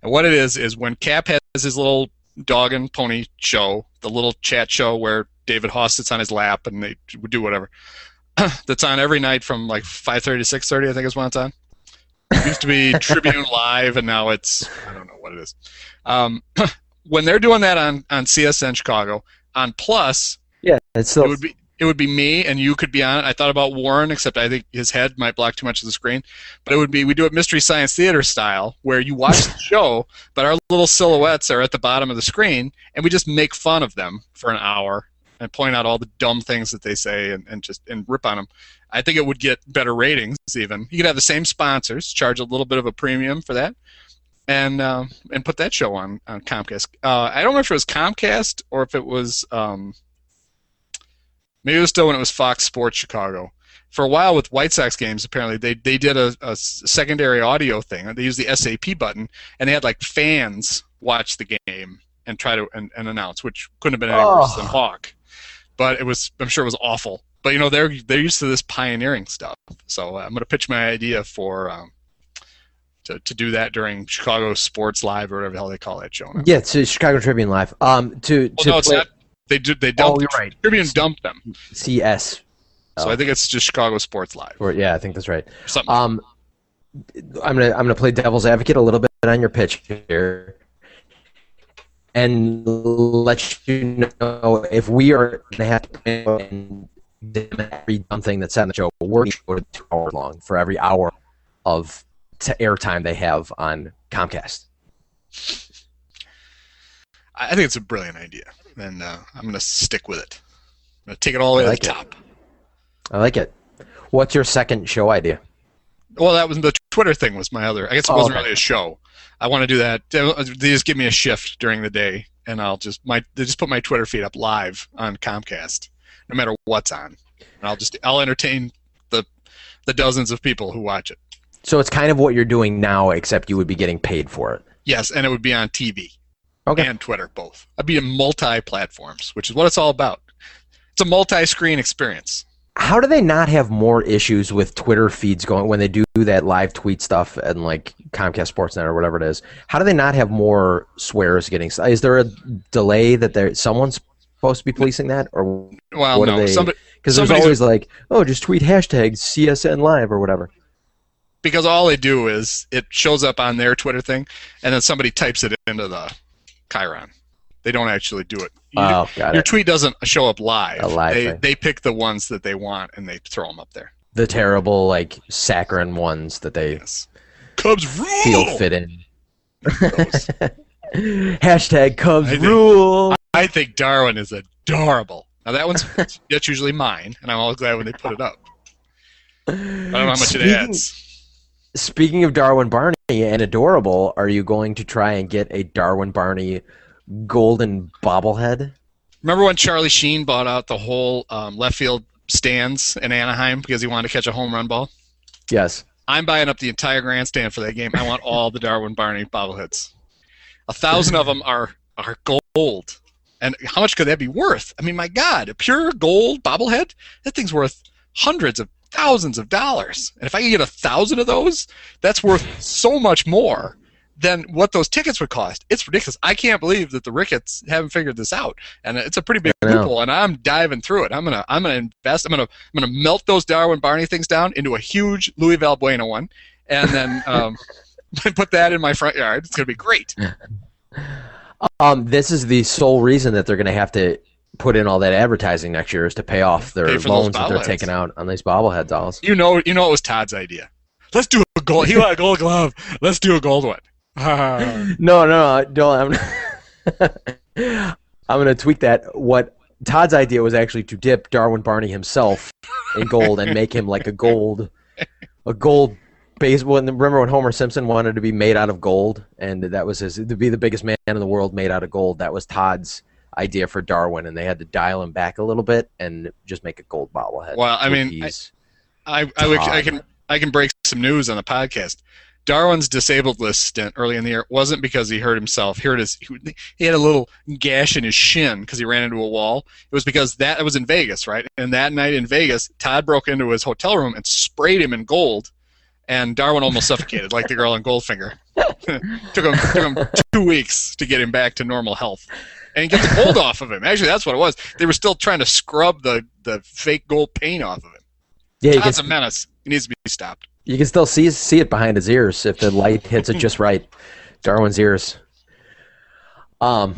And what it is is when Cap has his little dog and pony show, the little chat show where David Haugh sits on his lap and they would do whatever. That's on every night from like 5:30 to 6:30, I think is when it's on. It used to be Tribune Live, and now it's I don't know what it is. Um, when they're doing that on on CSN Chicago on Plus, Yeah, it's still it would be it would be me and you could be on it. I thought about Warren, except I think his head might block too much of the screen. But it would be we do it Mystery Science Theater style, where you watch the show, but our little silhouettes are at the bottom of the screen, and we just make fun of them for an hour and point out all the dumb things that they say and, and just and rip on them. I think it would get better ratings even. You could have the same sponsors, charge a little bit of a premium for that, and uh, and put that show on on Comcast. Uh, I don't remember if it was Comcast or if it was. Um, Maybe it was still when it was Fox Sports Chicago. For a while with White Sox games, apparently they, they did a, a secondary audio thing. They used the SAP button, and they had like fans watch the game and try to and, and announce, which couldn't have been any worse Oh. than Hawk. But it was, I'm sure it was awful. But you know they're they're used to this pioneering stuff. So uh, I'm going to pitch my idea for um, to to do that during Chicago Sports Live or whatever the hell they call that show. Now. yeah, uh, Chicago Tribune Live. Um, to Well, to no, it's play- not. They do. They Oh, dumped. you're right. Tribune dumped them. CS. So Oh. I think it's just Chicago Sports Live. Or yeah, I think that's right. Something. Um, I'm gonna I'm gonna play devil's advocate a little bit on your pitch here, and let you know if we are gonna have to every dumb thing that's in the show. We're go to two hours long for every hour of t- airtime they have on Comcast. I think it's a brilliant idea, and uh, I'm going to stick with it. I'm going to take it all the way like to it. the top. I like it. What's your second show idea? Well, that was the Twitter thing was my other. I guess it Oh, wasn't okay. really a show. I want to do that. They they just give me a shift during the day, and I'll just my they just put my Twitter feed up live on Comcast, no matter what's on, and I'll just I'll entertain the the dozens of people who watch it. So it's kind of what you're doing now, except you would be getting paid for it. Yes, and it would be on TV Okay. and Twitter both. I'd be in multi platforms, which is what it's all about. It's a multi screen experience. how do they not have more issues with Twitter feeds going when they do that live tweet stuff and like Comcast Sportsnet or whatever it is? How do they not have more swears getting? Is there a delay that there someone's supposed to be policing that, or Well, What no, somebody because there's always like, oh, just tweet hashtag CSN Live or whatever. because all they do is it shows up on their Twitter thing, and then somebody types it into the Chiron. They don't actually do it. You- Oh, got your it. tweet doesn't show up live. A live they thing. they pick the ones that they want and they throw them up there. The terrible like saccharine ones that they Yes. Cubs rule. feel fit in. Hashtag Cubs I think- rule. I think Darwin is adorable. Now that one's that's usually mine, and I'm always glad when they put it up. I don't know how much Speaking- it adds. Speaking of Darwin Barney and adorable, are you going to try and get a Darwin Barney golden bobblehead? Remember when Charlie Sheen bought out the whole um, left field stands in Anaheim because he wanted to catch a home run ball? Yes. I'm buying up the entire grandstand for that game. I want all the Darwin Barney bobbleheads. A thousand of them are are gold. And how much could that be worth? I mean, my God, a pure gold bobblehead? That thing's worth hundreds of thousands of dollars. And if I could get a thousand of those, that's worth so much more than what those tickets would cost. It's ridiculous. I can't believe that the Ricketts haven't figured this out. And it's a pretty big loophole. And I'm diving through it. I'm gonna I'm gonna invest. I'm gonna I'm gonna melt those Darwin Barney things down into a huge Louis Valbuena one, and then um, put that in my front yard. It's gonna be great. Um, this is the sole reason that they're going to have to put in all that advertising next year is to pay off their Pay loans that they're taking out on these bobblehead dolls. You know, you know, it was Todd's idea. Let's do a gold. He wanted a gold glove. Let's do a gold one. No, no, no, don't. I'm, I'm going to tweak that. What Todd's idea was actually to dip Darwin Barney himself in gold and make him like a gold, a gold base. When remember when Homer Simpson wanted to be made out of gold, and that was his to be the biggest man in the world made out of gold. That was Todd's idea for Darwin, and they had to dial him back a little bit and just make a gold bobblehead. Well, I mean, He's- I, I, I can I can break some news on the podcast. Darwin's disabled list stint early in the year wasn't because he hurt himself. Here it is. he, he had a little gash in his shin because he ran into a wall. It was because that it was in Vegas, right? And that night in Vegas, Todd broke into his hotel room and sprayed him in gold, and Darwin almost suffocated like the girl in Goldfinger. took him took him two weeks to get him back to normal health. And get the gold off of him. Actually, that's what it was. They were still trying to scrub the, the fake gold paint off of him. yeah, you can, a menace. He needs to be stopped. you can still see see it behind his ears if the light hits it just right. Darwin's ears. Um,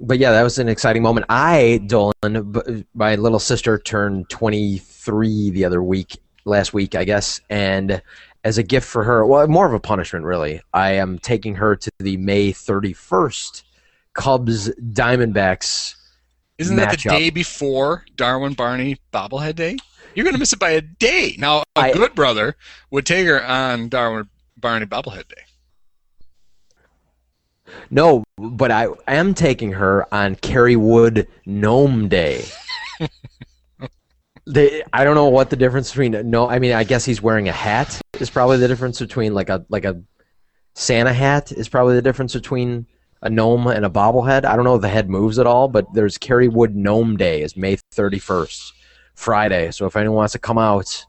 but yeah, that was an exciting moment. I, Dolan, b- my little sister turned 23 the other week, last week, I guess, and as a gift for her, well, more of a punishment, really. I am taking her to the May 31st Cubs Diamondbacks. Isn't that the day before Darwin Barney bobblehead day? You're going to miss it by a day. Now, a I- good brother would take her on Darwin Barney bobblehead day. No, but I am taking her on Kerry Wood Gnome Day. they, I don't know what the difference between no. I mean, I guess he's wearing a hat is probably the difference between like a like a Santa hat is probably the difference between a gnome and a bobblehead. I don't know if the head moves at all, but there's Kerry Wood Gnome Day is May 31st, Friday. So if anyone wants to come out,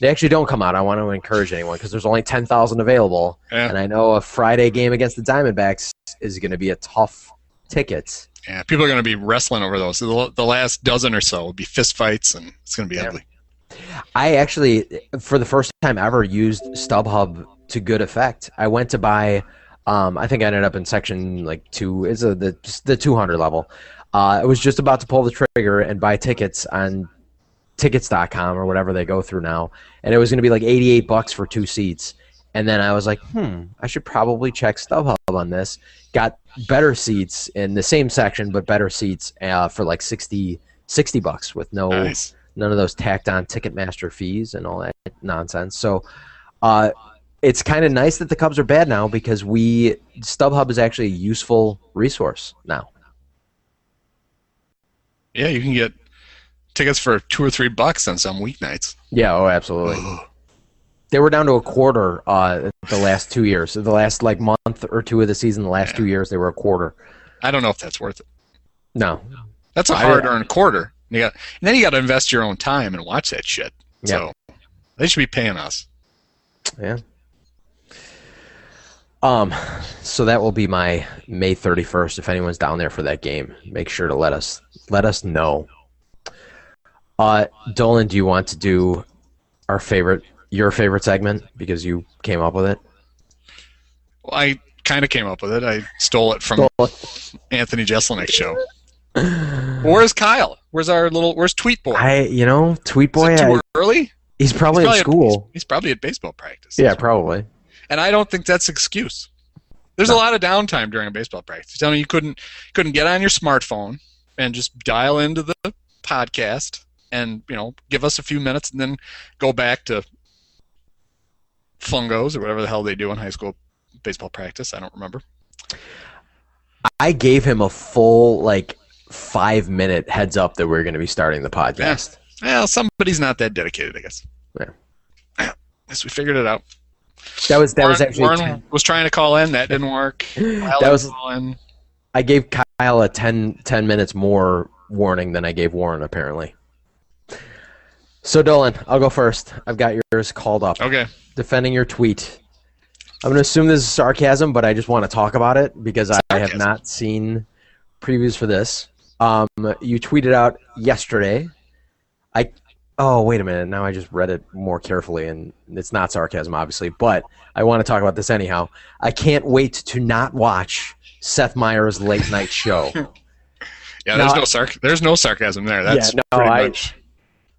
they actually don't come out. I want to encourage anyone because there's only 10,000 available. Yeah. And I know a Friday game against the Diamondbacks is going to be a tough ticket. Yeah, people are going to be wrestling over those. The, the last dozen or so will be fist fights, and it's going to be Yeah. ugly. I actually, for the first time ever, used StubHub to good effect. I went to buy, um, I think I ended up in section like two, is a, the the 200 level. Uh, I was just about to pull the trigger and buy tickets on tickets.com or whatever they go through now, and it was going to be like 88 bucks for two seats. And then I was like, hmm, I should probably check StubHub on this. Got better seats in the same section, but better seats uh, for like 60, 60 bucks with no Nice. none of those tacked on Ticketmaster fees and all that nonsense. So uh, it's kind of nice that the Cubs are bad now because we StubHub is actually a useful resource now. Yeah, you can get tickets for two or three bucks on some weeknights. Yeah, oh, absolutely. They were down to a quarter uh, the last two years. The last like month or two of the season, the last two years, they were a quarter. I don't know if that's worth it. No, That's a hard-earned quarter. You got, and then you got to invest your own time and watch that shit. Yeah. So they should be paying us. yeah. Um, so that will be my May thirty first. If anyone's down there for that game, make sure to let us let us know. Uh, Dolan, do you want to do our favorite, your favorite segment because you came up with it? Well, I kind of came up with it. I stole it from Anthony Jeselnik's show. Where's Kyle? Where's our little? Where's Tweet Boy? I, you know, Tweet Is Boy, it too I, early? he's probably He's in at- school. he's, he's probably at baseball practice. Yeah, probably. And I don't think that's excuse. There's a lot of downtime during a baseball practice. Tell me you couldn't couldn't get on your smartphone and just dial into the podcast and you know give us a few minutes and then go back to fungos or whatever the hell they do in high school baseball practice. I don't remember. I gave him a full like five minute heads up that we are going to be starting the podcast. Well, somebody's not that dedicated, I guess. Yeah. Yeah. Guess we figured it out. That was that was Warren- actually Warren was trying to call in. That didn't work. Kyle that was. I gave Kyle a 10, 10 minutes more warning than I gave Warren apparently. So Dolan, I'll go first. I've got yours called up. Okay. Defending your tweet. I'm going to assume this is sarcasm, but I just want to talk about it because I have not seen previews for this. Um, you tweeted out yesterday. I oh wait a minute. Now I just read it more carefully, and it's not sarcasm, obviously. But I want to talk about this anyhow. I can't wait to not watch Seth Meyers' late night show. Yeah, there's No, no sarc- there's no sarcasm there. That's Yeah, no, pretty I- much.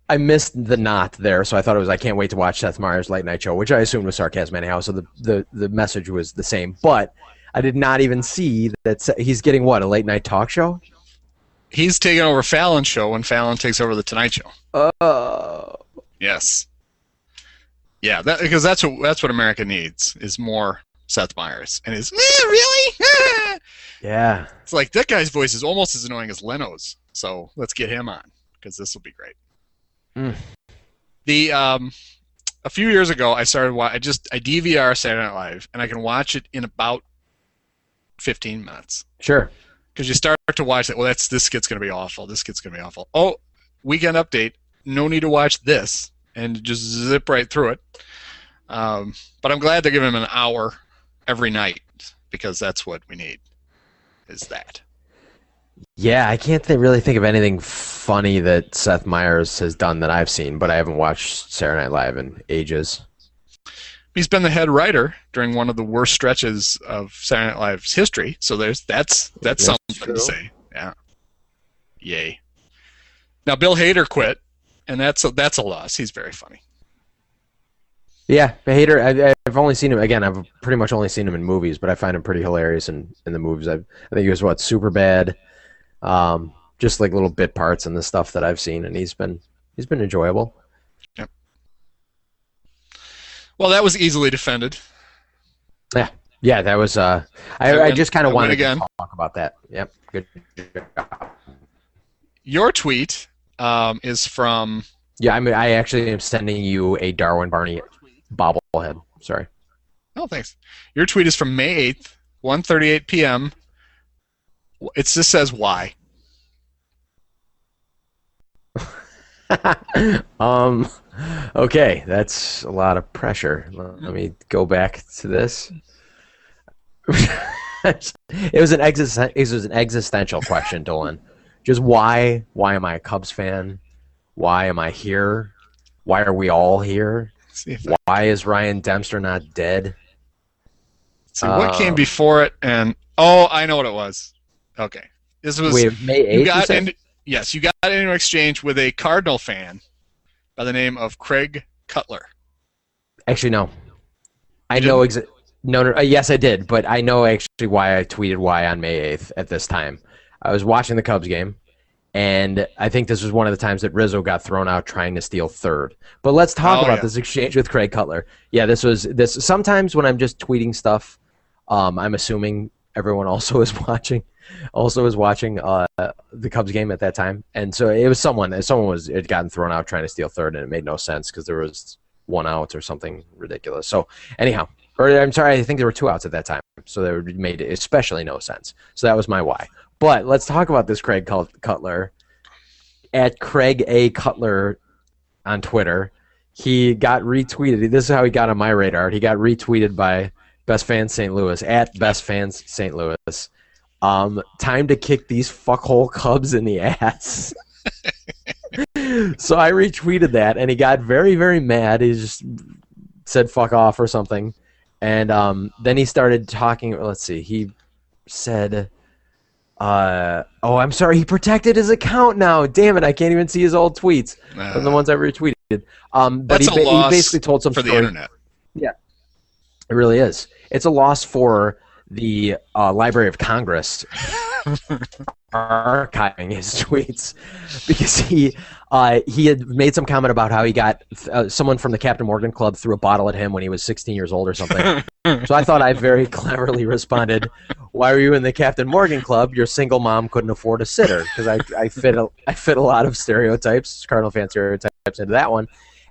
I missed the not there, so I thought it was I can't wait to watch Seth Meyers' late night show, which I assumed was sarcasm anyhow. So the the, the message was the same, but I did not even see that he's getting what a late night talk show. He's taking over Fallon's show when Fallon takes over the Tonight Show. Oh, Yes. Yeah, that, because that's what that's what America needs is more Seth Meyers, and his "Eh, really. Yeah. it's like that guy's voice is almost as annoying as Leno's. So let's get him on because this will be great. Mm. The um, a few years ago, I started. I just I DVR Saturday Night Live, and I can watch it in about fifteen minutes Sure. Because you start to watch it. Well, that's this skit's going to be awful. This skit's going to be awful. Oh, weekend update. No need to watch this, and just zip right through it. Um, but I'm glad they're giving him an hour every night because that's what we need. Is that? Yeah, I can't th- really think of anything funny that Seth Meyers has done that I've seen, but I haven't watched Saturday Night Live in ages. He's been the head writer during one of the worst stretches of Saturday Night Live's history. So there's that's that's, That's something true. to say. Yeah. Yay. Now Bill Hader quit, and that's a, that's a loss. He's very funny. Yeah, Hader. I, I've only seen him again. I've pretty much only seen him in movies, but I find him pretty hilarious in, in the movies. I've, I think he was what super bad, um, just like little bit parts and the stuff that I've seen, and he's been he's been enjoyable. Well, that was easily defended. Yeah, yeah, that was. Uh, I, I I just kind of wanted again. to talk about that. Yep, good. job. Your tweet um, is from Yeah, I mean, I actually am sending you a Darwin Barney bobblehead. Sorry. oh thanks. Your tweet is from May eighth, 1:38 p.m. It just says why. um, okay, that's a lot of pressure. Let me go back to this. it was an existen- it was an existential question, Dolan. Just why? Why am I a Cubs fan? Why am I here? Why are we all here? If I, Why is Ryan Dempster not dead? see what came Um, before it, and oh, I know what it was. Okay, this was Wait, May eighth. yes, you got into an exchange with a Cardinal fan by the name of Craig Cutler. Actually, no. I You know exa- No, no. Uh, yes, I did, but I know actually why I tweeted why on May eighth at this time. I was watching the Cubs game, and I think this was one of the times that Rizzo got thrown out trying to steal third. But let's talk Oh, about yeah. this exchange with Craig Cutler. Yeah, this was this. Sometimes when I'm just tweeting stuff, um, I'm assuming everyone also is watching, also is watching uh, the Cubs game at that time, and so it was someone. Someone was had gotten thrown out trying to steal third, and it made no sense because there was one out or something ridiculous. So anyhow, or I'm sorry, I think there were two outs at that time, so that made especially no sense. So that was my why. But let's talk about this Craig Cut- Cutler at Craig A Cutler on Twitter. He got retweeted. This is how he got on my radar. He got retweeted by Best Fans St. Louis at Best Fans St. Louis. Um, time to kick these fuckhole Cubs in the ass. so I retweeted that, and he got very, very mad. He just said "fuck off" or something, and um, then he started talking. Let's see, he said, uh, "Oh, I'm sorry, he protected his account now. Damn it, I can't even see his old tweets from the Uh, ones I retweeted." Um, but That's he, ba- he basically told some for the internet. Yeah, It really is. It's a loss for the uh, Library of Congress archiving his tweets because he uh, he had made some comment about how he got uh, someone from the Captain Morgan Club threw a bottle at him when he was 16 years old or something. so I thought I very cleverly responded, "Why were you in the Captain Morgan Club? Your single mom couldn't afford a sitter." Because I, I fit a, I fit a lot of stereotypes, Cardinal fan stereotypes into that one.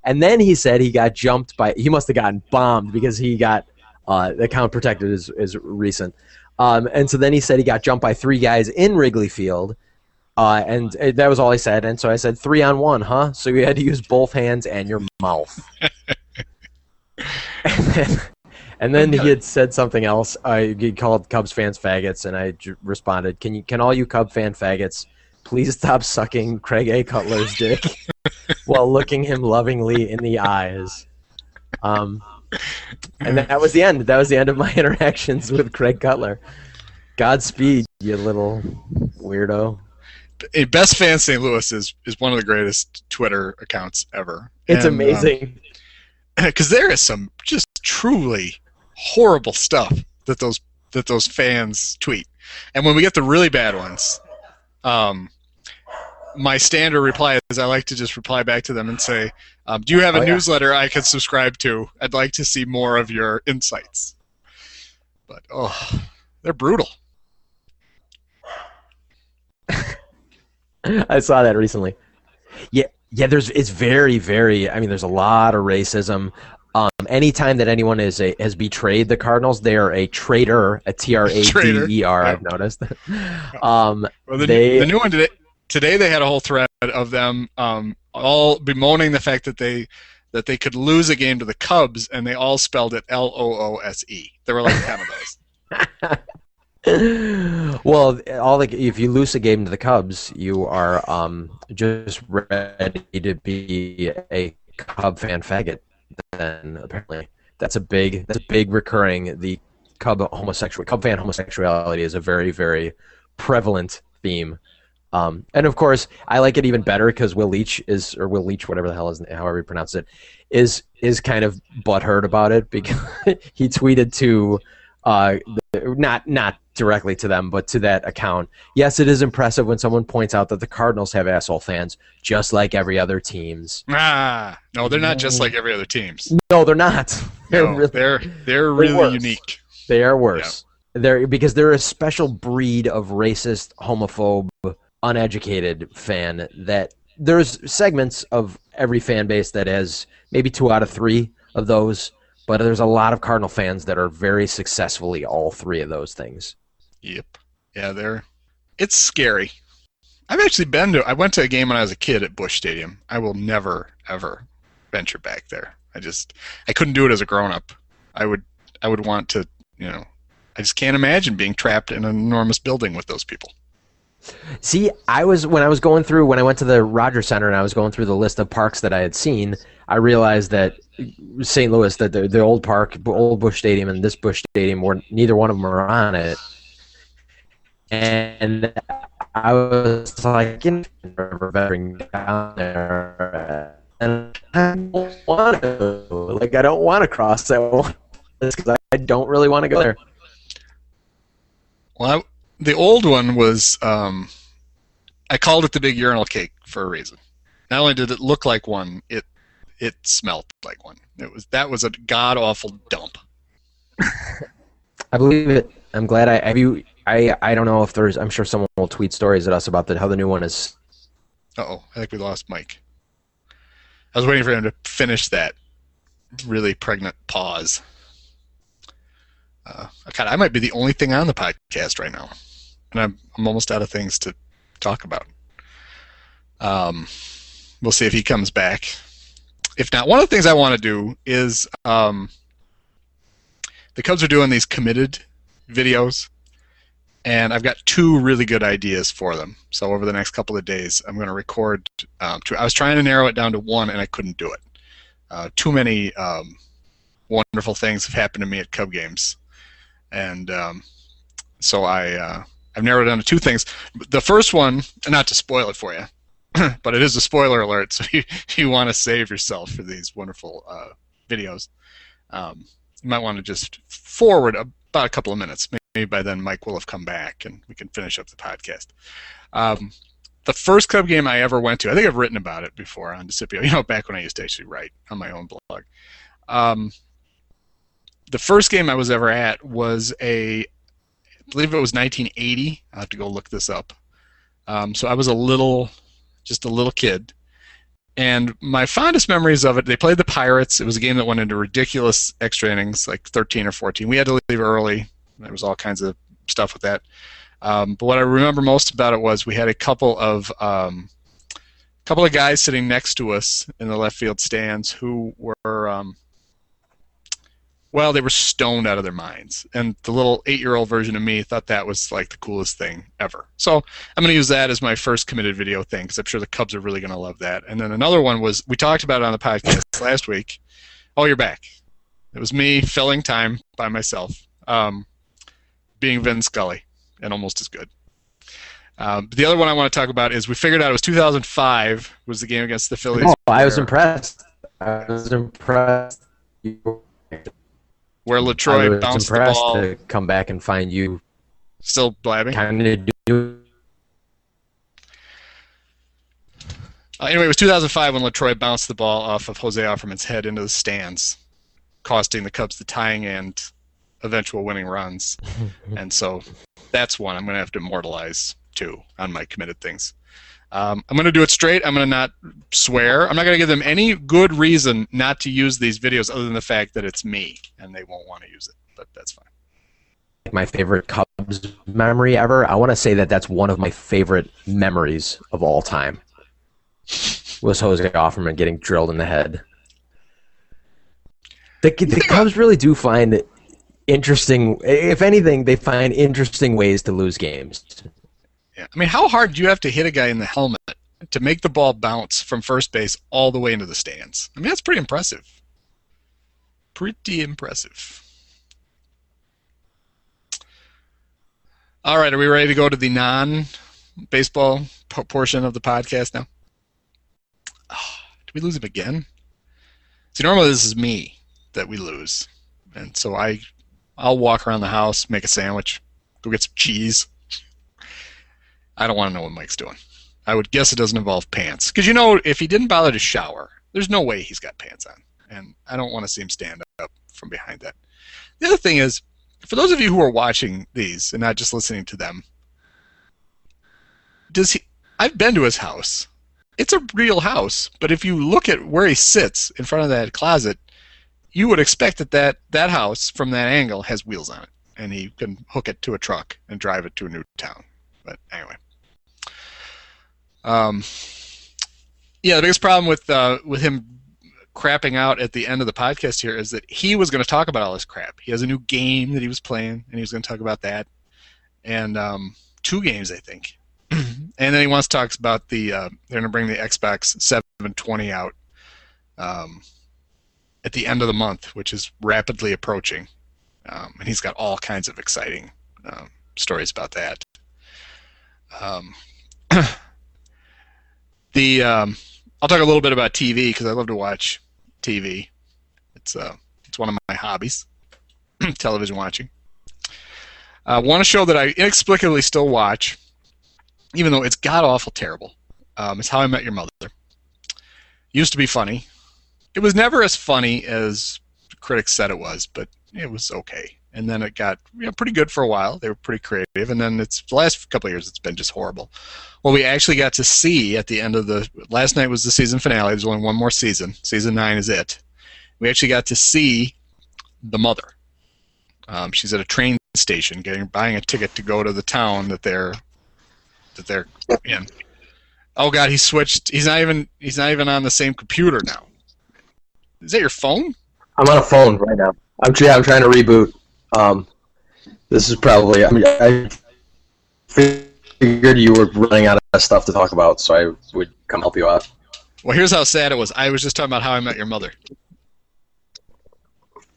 And then he said he got jumped by. He must have gotten bombed because he got uh, the account protected is is recent. Um, and so then he said he got jumped by three guys in Wrigley Field. Uh, and uh, that was all I said. And so I said, three on one, huh? So you had to use both hands and your mouth. and then, and then he had said something else. Uh, he called Cubs fans faggots, and I j- responded, "Can you, can all you Cub fan faggots please stop sucking Craig A. Cutler's dick while looking him lovingly in the eyes?" Um, and that was the end. That was the end of my interactions with Craig Cutler. Godspeed, you little weirdo. Best Fan St. Louis is, is one of the greatest Twitter accounts ever. It's And, um, amazing. because there is some just truly horrible stuff that those that those fans tweet, and when we get the really bad ones, um, my standard reply is I like to just reply back to them and say, um, "Do you have a Oh, yeah. newsletter I could subscribe to? I'd like to see more of your insights." But oh, they're brutal. I saw that recently. Yeah, yeah. There's it's very, very. I mean, there's a lot of racism. Um, anytime that anyone is a, has betrayed the Cardinals, they are a traitor. A T R A D E R. I've noticed. um, Well, the, They- the new one today, today they had a whole thread of them um, all bemoaning the fact that they that they could lose a game to the Cubs, and they all spelled it L O O S E. There were like ten of those. well, all the, if you lose a game to the Cubs, you are um, just ready to be a Cub fan faggot. Then apparently, that's a big that's a big recurring. The Cub homosexual Cub fan homosexuality is a very very prevalent theme. Um, and of course, I like it even better because Will Leitch is, or Will Leitch, whatever the hell is, however you pronounce it, is is kind of butthurt about it because he tweeted to, uh, the, not not directly to them, but to that account. Yes, it is impressive when someone points out that the Cardinals have asshole fans, just like every other teams. Ah, no, they're not just like every other teams. No, they're not. They're No, really, they're they're really worse. unique. They are worse. They're because they're a special breed of racist, homophobe, uneducated fan that there's segments of every fan base that has maybe two out of three of those, but there's a lot of Cardinal fans that are very successfully all three of those things. Yep. Yeah, they're. It's scary. I've actually been to. I went to a game when I was a kid at Busch Stadium. I will never ever venture back there. I just I couldn't do it as a grown up. I would I would want to you know. I just can't imagine being trapped in an enormous building with those people. See, I was when I was going through when I went to the Rogers Center and I was going through the list of parks that I had seen. I realized that St. Louis, that the, the old park, old Busch Stadium, and this Busch Stadium were neither one of them are on it. And I was like, in venturing down there, and I don't want to. Like, I don't want to cross that one because I don't really want to go there. Well, I, the old one was. Um, I called it the big urinal cake for a reason. Not only did it look like one, it it smelled like one. It was that was a god awful dump. I believe it. I'm glad I have you. I I don't know if there's. I'm sure someone will tweet stories at us about the, how the new one is. Uh oh, I think we lost Mike. I was waiting for him to finish that really pregnant pause. Uh, God, I might be the only thing on the podcast right now, and I'm I'm almost out of things to talk about. Um, we'll see if he comes back. If not, one of the things I want to do is um, the Cubs are doing these committed videos, and I've got two really good ideas for them. So over the next couple of days, I'm going to record. Um, two, I was trying to narrow it down to one, and I couldn't do it. Uh, too many um, wonderful things have happened to me at Cub games, and um, so I uh, I've narrowed down to two things. The first one, not to spoil it for you, but it is a spoiler alert, so you you want to save yourself for these wonderful uh, videos. Um, you might want to just forward about a couple of minutes. Maybe by then Mike will have come back and we can finish up the podcast. Um, the first club game I ever went to, I think I've written about it before on Discipio, you know, back when I used to actually write on my own blog. Um, the first game I was ever at was a, I believe it was 1980. I'll have to go look this up. Um, so I was a little, just a little kid. And my fondest memories of it, they played the Pirates. It was a game that went into ridiculous extra innings, like 13 or 14. We had to leave early. There was all kinds of stuff with that. Um, but what I remember most about it was we had a couple of um, couple of guys sitting next to us in the left field stands who were um, well, they were stoned out of their minds, and the little eight-year-old version of me thought that was like the coolest thing ever. So I'm going to use that as my first committed video thing because I'm sure the Cubs are really going to love that. And then another one was we talked about it on the podcast last week. Oh, you're back. It was me filling time by myself, um, being Vin Scully, and almost as good. Um, the other one I want to talk about is we figured out it was 2005 was the game against the Phillies. Oh, I was impressed. I was impressed. Where I LaTroy was bounced the ball, to come back and find you still blabbing. kind of do. Uh, anyway, it was 2005 when LaTroy bounced the ball off of Jose Offerman's head into the stands, costing the Cubs the tying and eventual winning runs, and so that's one I'm going to have to immortalize too on my committed things. Um, I'm going to do it straight. I'm going to not swear. I'm not going to give them any good reason not to use these videos other than the fact that it's me and they won't want to use it. But that's fine. My favorite Cubs memory ever. I want to say that that's one of my favorite memories of all time. Was Jose Offerman getting drilled in the head? The, the Cubs really do find interesting. If anything, they find interesting ways to lose games. Yeah. I mean, how hard do you have to hit a guy in the helmet to make the ball bounce from first base all the way into the stands? I mean, that's pretty impressive. Pretty impressive. All right, are we ready to go to the non-baseball portion of the podcast now? Oh, did we lose him again? See, normally this is me that we lose, and so I, I'll walk around the house, make a sandwich, go get some cheese. I don't want to know what Mike's doing. I would guess it doesn't involve pants, because you know, if he didn't bother to shower, there's no way he's got pants on, and I don't want to see him stand up from behind that. The other thing is, for those of you who are watching these and not just listening to them, does he? I've been to his house. It's a real house, but if you look at where he sits in front of that closet, you would expect that that, that house from that angle has wheels on it, and he can hook it to a truck and drive it to a new town. But anyway, um, yeah, the biggest problem with uh, with him crapping out at the end of the podcast here is that he was going to talk about all this crap. He has a new game that he was playing, and he was going to talk about that, and um, two games, I think. and then he wants to talk about the uh, they're going to bring the Xbox 720 out um, at the end of the month, which is rapidly approaching, um, and he's got all kinds of exciting um, stories about that. The um, I'll talk a little bit about TV because I love to watch TV. It's uh, it's one of my hobbies, television watching. Uh, one show that I inexplicably still watch, even though it's god awful terrible, um, is How I Met Your Mother. Used to be funny. It was never as funny as critics said it was, but it was okay. And then it got you know, pretty good for a while. They were pretty creative, and then it's the last couple of years it's been just horrible. Well, we actually got to see at the end of the last night was the season finale. There's only one more season. Season nine is it. We actually got to see the mother. Um, she's at a train station, getting buying a ticket to go to the town that they're that they're in. Oh God, he switched. He's not even he's not even on the same computer now. Is that your phone? I'm on a phone right now. I'm yeah, I'm trying to reboot. Um, this is probably. I mean, I figured you were running out of stuff to talk about, so I would come help you out. Well, here's how sad it was. I was just talking about how I met your mother.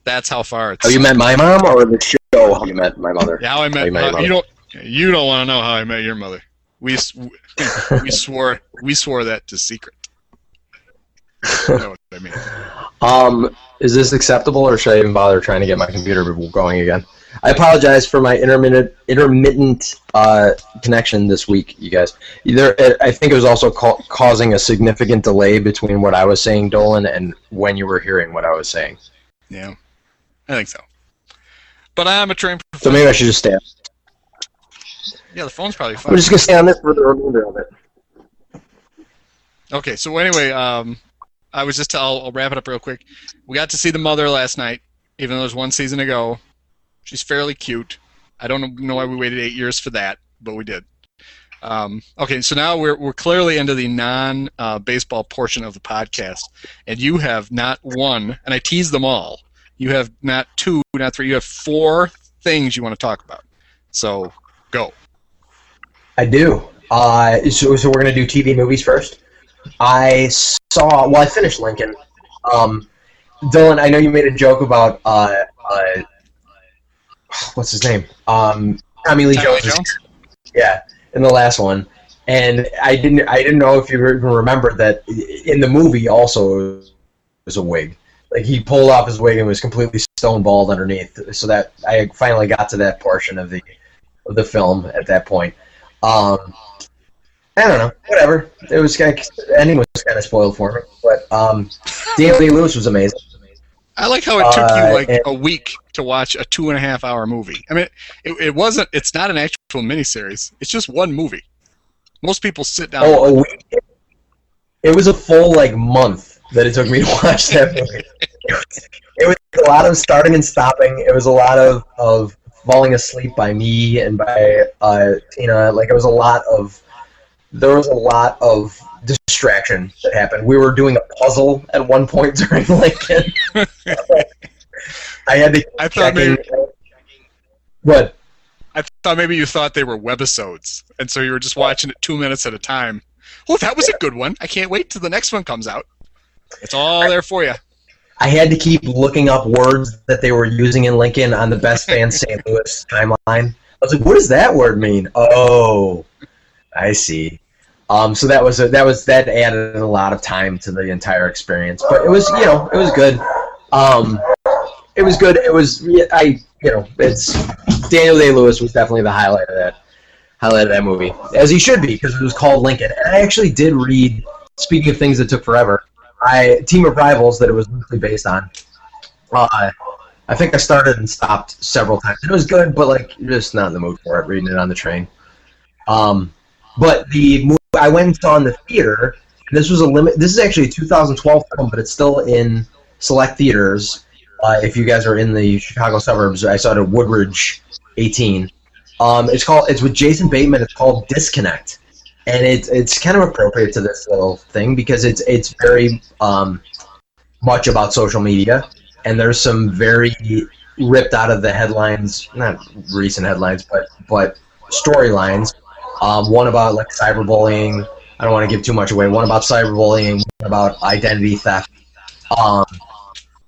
That's how far it's. How you met my mom, or the show? How you met my mother? Yeah, how I met. How you met mother. you don't. You don't want to know how I met your mother. We we swore we swore that to secret. You know what I mean? Um, is this acceptable, or should I even bother trying to get my computer going again? I apologize for my intermittent intermittent uh, connection this week, you guys. There, I think it was also ca- causing a significant delay between what I was saying, Dolan, and when you were hearing what I was saying. Yeah, I think so. But I'm a trained So maybe I should just stay. Yeah, the phone's probably fine. I'm just gonna stay on this for the remainder of it. Okay, so anyway, um, I was just I'll, I'll wrap it up real quick. We got to see the mother last night, even though it was one season ago. She's fairly cute. I don't know why we waited eight years for that, but we did. Um, okay, so now we're we're clearly into the non uh, baseball portion of the podcast, and you have not one, and I tease them all. You have not two, not three. You have four things you want to talk about. So go. I do. Uh, so, so we're gonna do TV movies first. I saw. Well, I finished Lincoln. Um, Dylan, I know you made a joke about uh, uh, what's his name? Um, Tommy Lee Tommy Jones. Jones? Yeah, in the last one, and I didn't. I didn't know if you even remembered that in the movie also it was a wig. Like he pulled off his wig and was completely stone bald underneath. So that I finally got to that portion of the of the film at that point. Um, I don't know. Whatever. It was kind of, ending was kind of spoiled for me, but um, Daniel Day Lewis was amazing. I like how it took Uh, you like and- a week to watch a two and a half hour movie. I mean, it, it wasn't. It's not an actual miniseries. It's just one movie. Most people sit down. Oh, a week. It was a full like month that it took me to watch that movie. it, was, it was a lot of starting and stopping. It was a lot of of falling asleep by me and by uh, Tina. Like it was a lot of. There was a lot of distraction that happened. We were doing a puzzle at one point during Lincoln. I had to. keep I thought checking- maybe- What? I thought maybe you thought they were webisodes, and so you were just watching it two minutes at a time. Well, that was a good one. I can't wait till the next one comes out. It's all there for you. I had to keep looking up words that they were using in Lincoln on the Best Fan St. Louis timeline. I was like, "What does that word mean?" Oh, I see. Um, so that was a, that was that added a lot of time to the entire experience, but it was you know it was good. Um, it was good. It was I you know it's Daniel Day Lewis was definitely the highlight of that highlight of that movie, as he should be because it was called Lincoln. And I actually did read. Speaking of things that took forever, I Team of Rivals that it was loosely based on. Uh, I think I started and stopped several times. It was good, but like just not in the mood for it. Reading it on the train. Um, but the movie I went and saw in the theater. This was a limit. This is actually a 2012 film, but it's still in select theaters. Uh, if you guys are in the Chicago suburbs, I saw it at Woodridge 18. Um, it's called. It's with Jason Bateman. It's called Disconnect, and it's it's kind of appropriate to this little thing because it's it's very um, much about social media, and there's some very ripped out of the headlines, not recent headlines, but but storylines. Um, one about like cyberbullying. I don't want to give too much away. One about cyberbullying. One about identity theft. Um,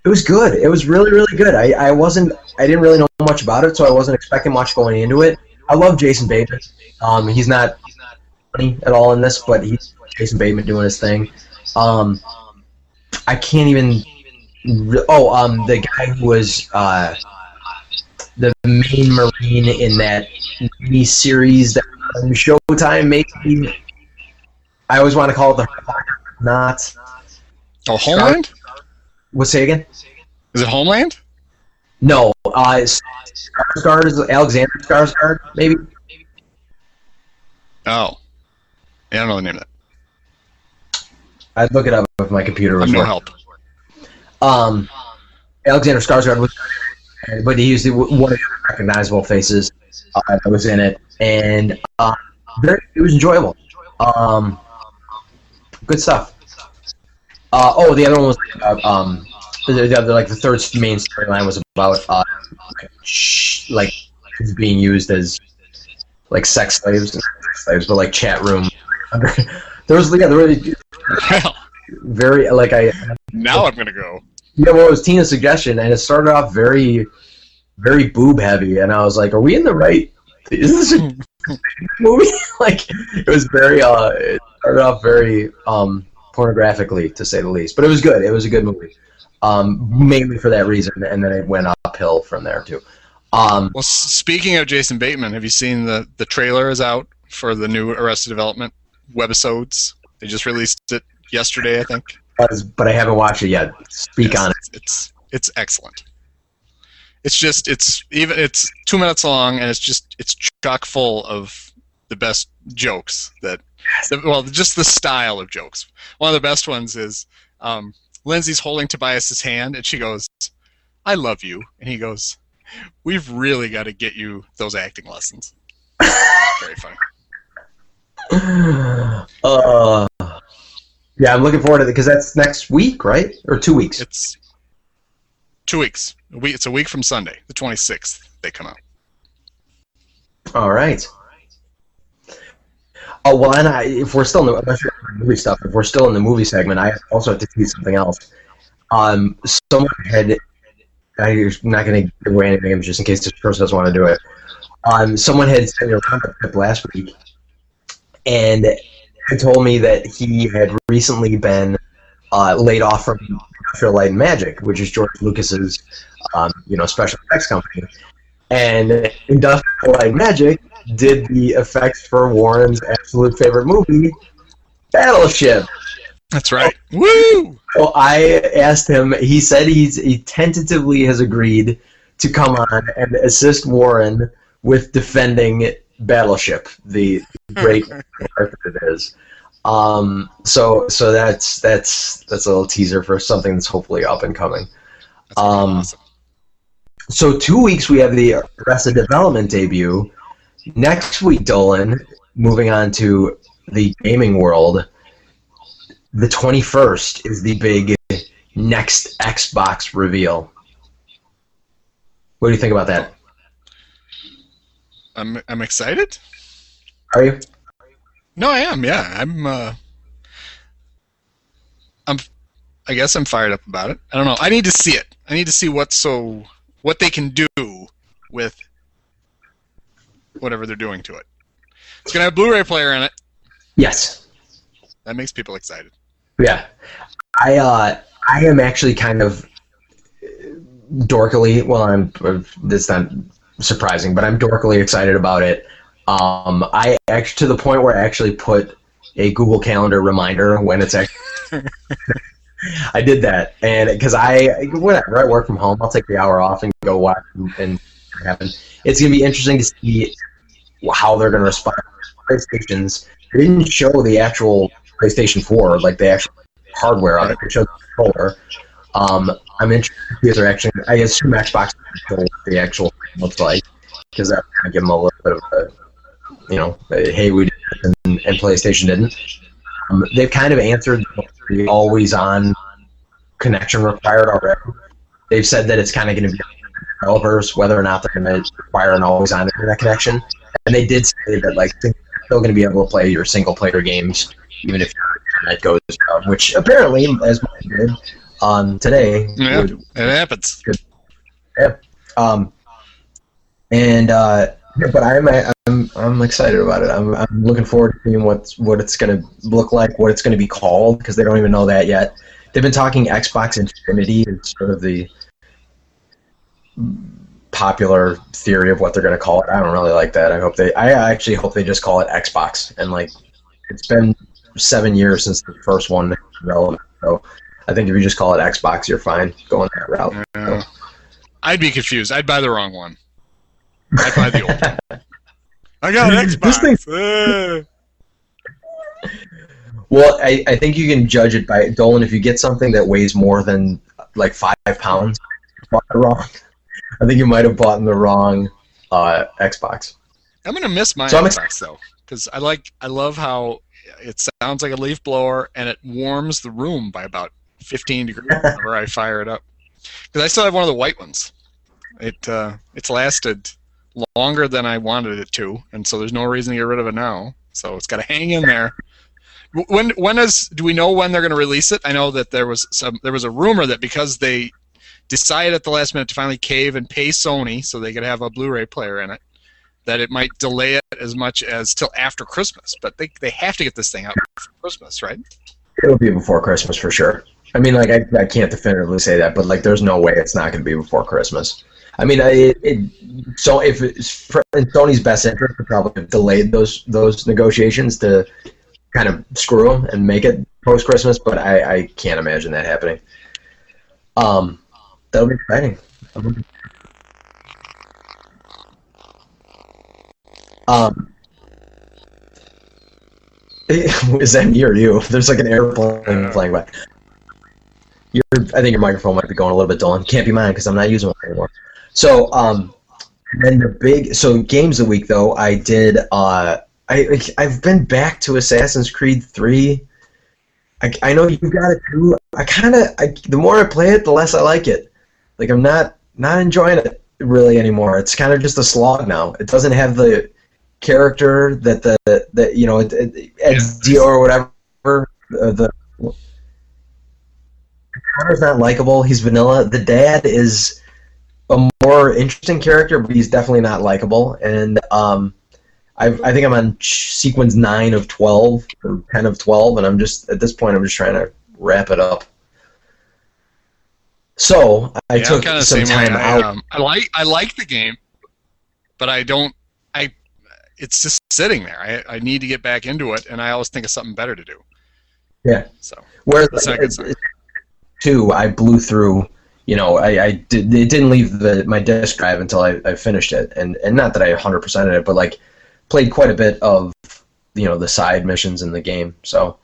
it was good. It was really, really good. I, I wasn't. I didn't really know much about it, so I wasn't expecting much going into it. I love Jason Bateman. Um, he's not funny at all in this, but he's Jason Bateman doing his thing. Um, I can't even. Oh, um, the guy who was uh, the main marine in that mini series that Showtime. Maybe I always want to call it the not. Oh, Homeland? What's say again? Is it Homeland? No, uh, Skarsgård is Alexander Skarsgård, maybe. Oh. Yeah, I don't know the name of that. I'd look it up if my computer was I'm no help. Um, Alexander Skarsgård was, but he the, one of the recognizable faces uh, that was in it, and uh, very, it was enjoyable. Um, good stuff. Uh, oh, the other one was about, um, the, the other like the third main storyline was about uh, like, like being used as like sex slaves, sex slaves, but like chat room. there was yeah, there Well, very like I now I'm going to go. Yeah, well, it was Tina's suggestion, and it started off very, very boob heavy, and I was like, "Are we in the right? Is this a movie?" like, it was very. Uh, it started off very um, pornographically, to say the least, but it was good. It was a good movie, um, mainly for that reason, and then it went uphill from there too. Um, Well, speaking of Jason Bateman, have you seen the the trailer is out for the new Arrested Development webisodes? They just released it yesterday, I think. but I haven't watched it yet. Speak Yes, on it. It's, it's it's excellent. It's just it's even it's two minutes long and it's just it's chock full of the best jokes that well just the style of jokes. One of the best ones is um, Lindsay's holding Tobias's hand and she goes, "I love you," and he goes, "We've really got to get you those acting lessons." Very funny. Uh, yeah, I'm looking forward to it because that's next week, right? Or two weeks. It's two weeks. A week. It's a week from Sunday, the 26th. They come out. All right. Oh well, and I, if we're still in the, I'm movie stuff, if we're still in the movie segment, I also have to tease something else. Um, someone had, I'm not going to give away any names just in case this person doesn't want to do it. Um, someone had sent me a tip last week, and had told me that he had recently been uh, laid off from Industrial Light and Magic, which is George Lucas's, um, you know, special effects company. And Industrial Light and Magic did the effects for Warren's absolute favorite movie, Battleship. That's right. Woo! So I asked him. He said he's he tentatively has agreed to come on and assist Warren with defending Battleship, the great that it is. Um, so so that's that's that's a little teaser for something that's hopefully up and coming. Um, awesome. So two weeks we have the Arrested Development debut. Next week, Dolan, moving on to the gaming world. The twenty first is the big next Xbox reveal. What do you think about that? I'm I'm excited. Are you? No, I am. Yeah, I'm. Uh, I'm. I guess I'm fired up about it. I don't know. I need to see it. I need to see what so what they can do with whatever they're doing to it. It's gonna have a Blu-ray player in it. Yes. That makes people excited. Yeah, I uh, I am actually kind of dorkily. Well, I'm. That's not surprising, but I'm dorkily excited about it. Um, I actually to the point where I actually put a Google Calendar reminder when it's actually. I did that, and because I whatever I work from home, I'll take the hour off and go watch and, and happen. It's gonna be interesting to see how they're gonna respond. PlayStations they didn't show the actual PlayStation 4, like the actual hardware on it. They showed the controller. Um, I'm interested to see if they're actually. I assume Xbox what the actual thing looks like because that kind of give them a little bit of a, you know, hey, we did and, and PlayStation didn't. Um, they've kind of answered the always-on connection required already. They've said that it's kind of going to be developers whether or not they're going to require an always-on internet connection, and they did say that like they're still going to be able to play your single-player games even if your internet goes down, which apparently, as mine did um, today, Yeah, would- it happens. Yeah. um, and uh, yeah, but I'm I'm I'm excited about it. I'm I'm looking forward to seeing what's what it's gonna look like, what it's gonna be called, because they don't even know that yet. They've been talking Xbox Infinity is sort of the popular theory of what they're gonna call it. I don't really like that. I hope they I actually hope they just call it Xbox and like it's been seven years since the first one. So I think if you just call it Xbox, you're fine going that route. Yeah. I'd be confused. I'd buy the wrong one. I'd buy the old one. I got an This Xbox. thing- Uh, Well, I, I think you can judge it by Dolan. If you get something that weighs more than like five pounds, you bought it wrong. I think you might have bought the wrong uh, Xbox. I'm gonna miss my So I'm Xbox though, because I like I love how it sounds like a leaf blower and it warms the room by about 15 degrees whenever I fire it up. Because I still have one of the white ones. It uh, it's lasted longer than I wanted it to, and so there's no reason to get rid of it now. So it's got to hang in there. When when is do we know when they're going to release it? I know that there was some there was a rumor that because they decided at the last minute to finally cave and pay Sony so they could have a Blu-ray player in it, that it might delay it as much as till after Christmas. But they they have to get this thing out for Christmas, right? It'll be before Christmas for sure. I mean, like I, I can't definitively say that, but like there's no way it's not going to be before Christmas. I mean, it, it so if it's in Sony's best interest to probably have delayed those those negotiations to kind of screw them and make it post Christmas, but I, I can't imagine that happening. Um, that'll be exciting. Um, is that me or you? There's like an airplane flying by. Your, I think your microphone might be going a little bit dull. It Can't be mine because I'm not using one anymore. So, um, and then the big so games of the week though I did. Uh, I I've been back to Assassin's Creed three. I, I know you got it too. I kind of I, the more I play it, the less I like it. Like I'm not not enjoying it really anymore. It's kind of just a slog now. It doesn't have the character that the that you know it, it, Ezio or whatever uh, the Connor's not likable. He's vanilla. The dad is a more interesting character, but he's definitely not likable. And um, I've, I think I'm on sequence nine of twelve or ten of twelve, and I'm just at this point I'm just trying to wrap it up. So I yeah, took some time I, out. um, I like I like the game, but I don't. I it's just sitting there. I, I need to get back into it, and I always think of something better to do. Yeah. So Where the not a good sign. two, I blew through, you know, I, I did, it didn't leave the my disk drive until I, I finished it, and and not that I 100%ed it, but like played quite a bit of you know the side missions in the game. So,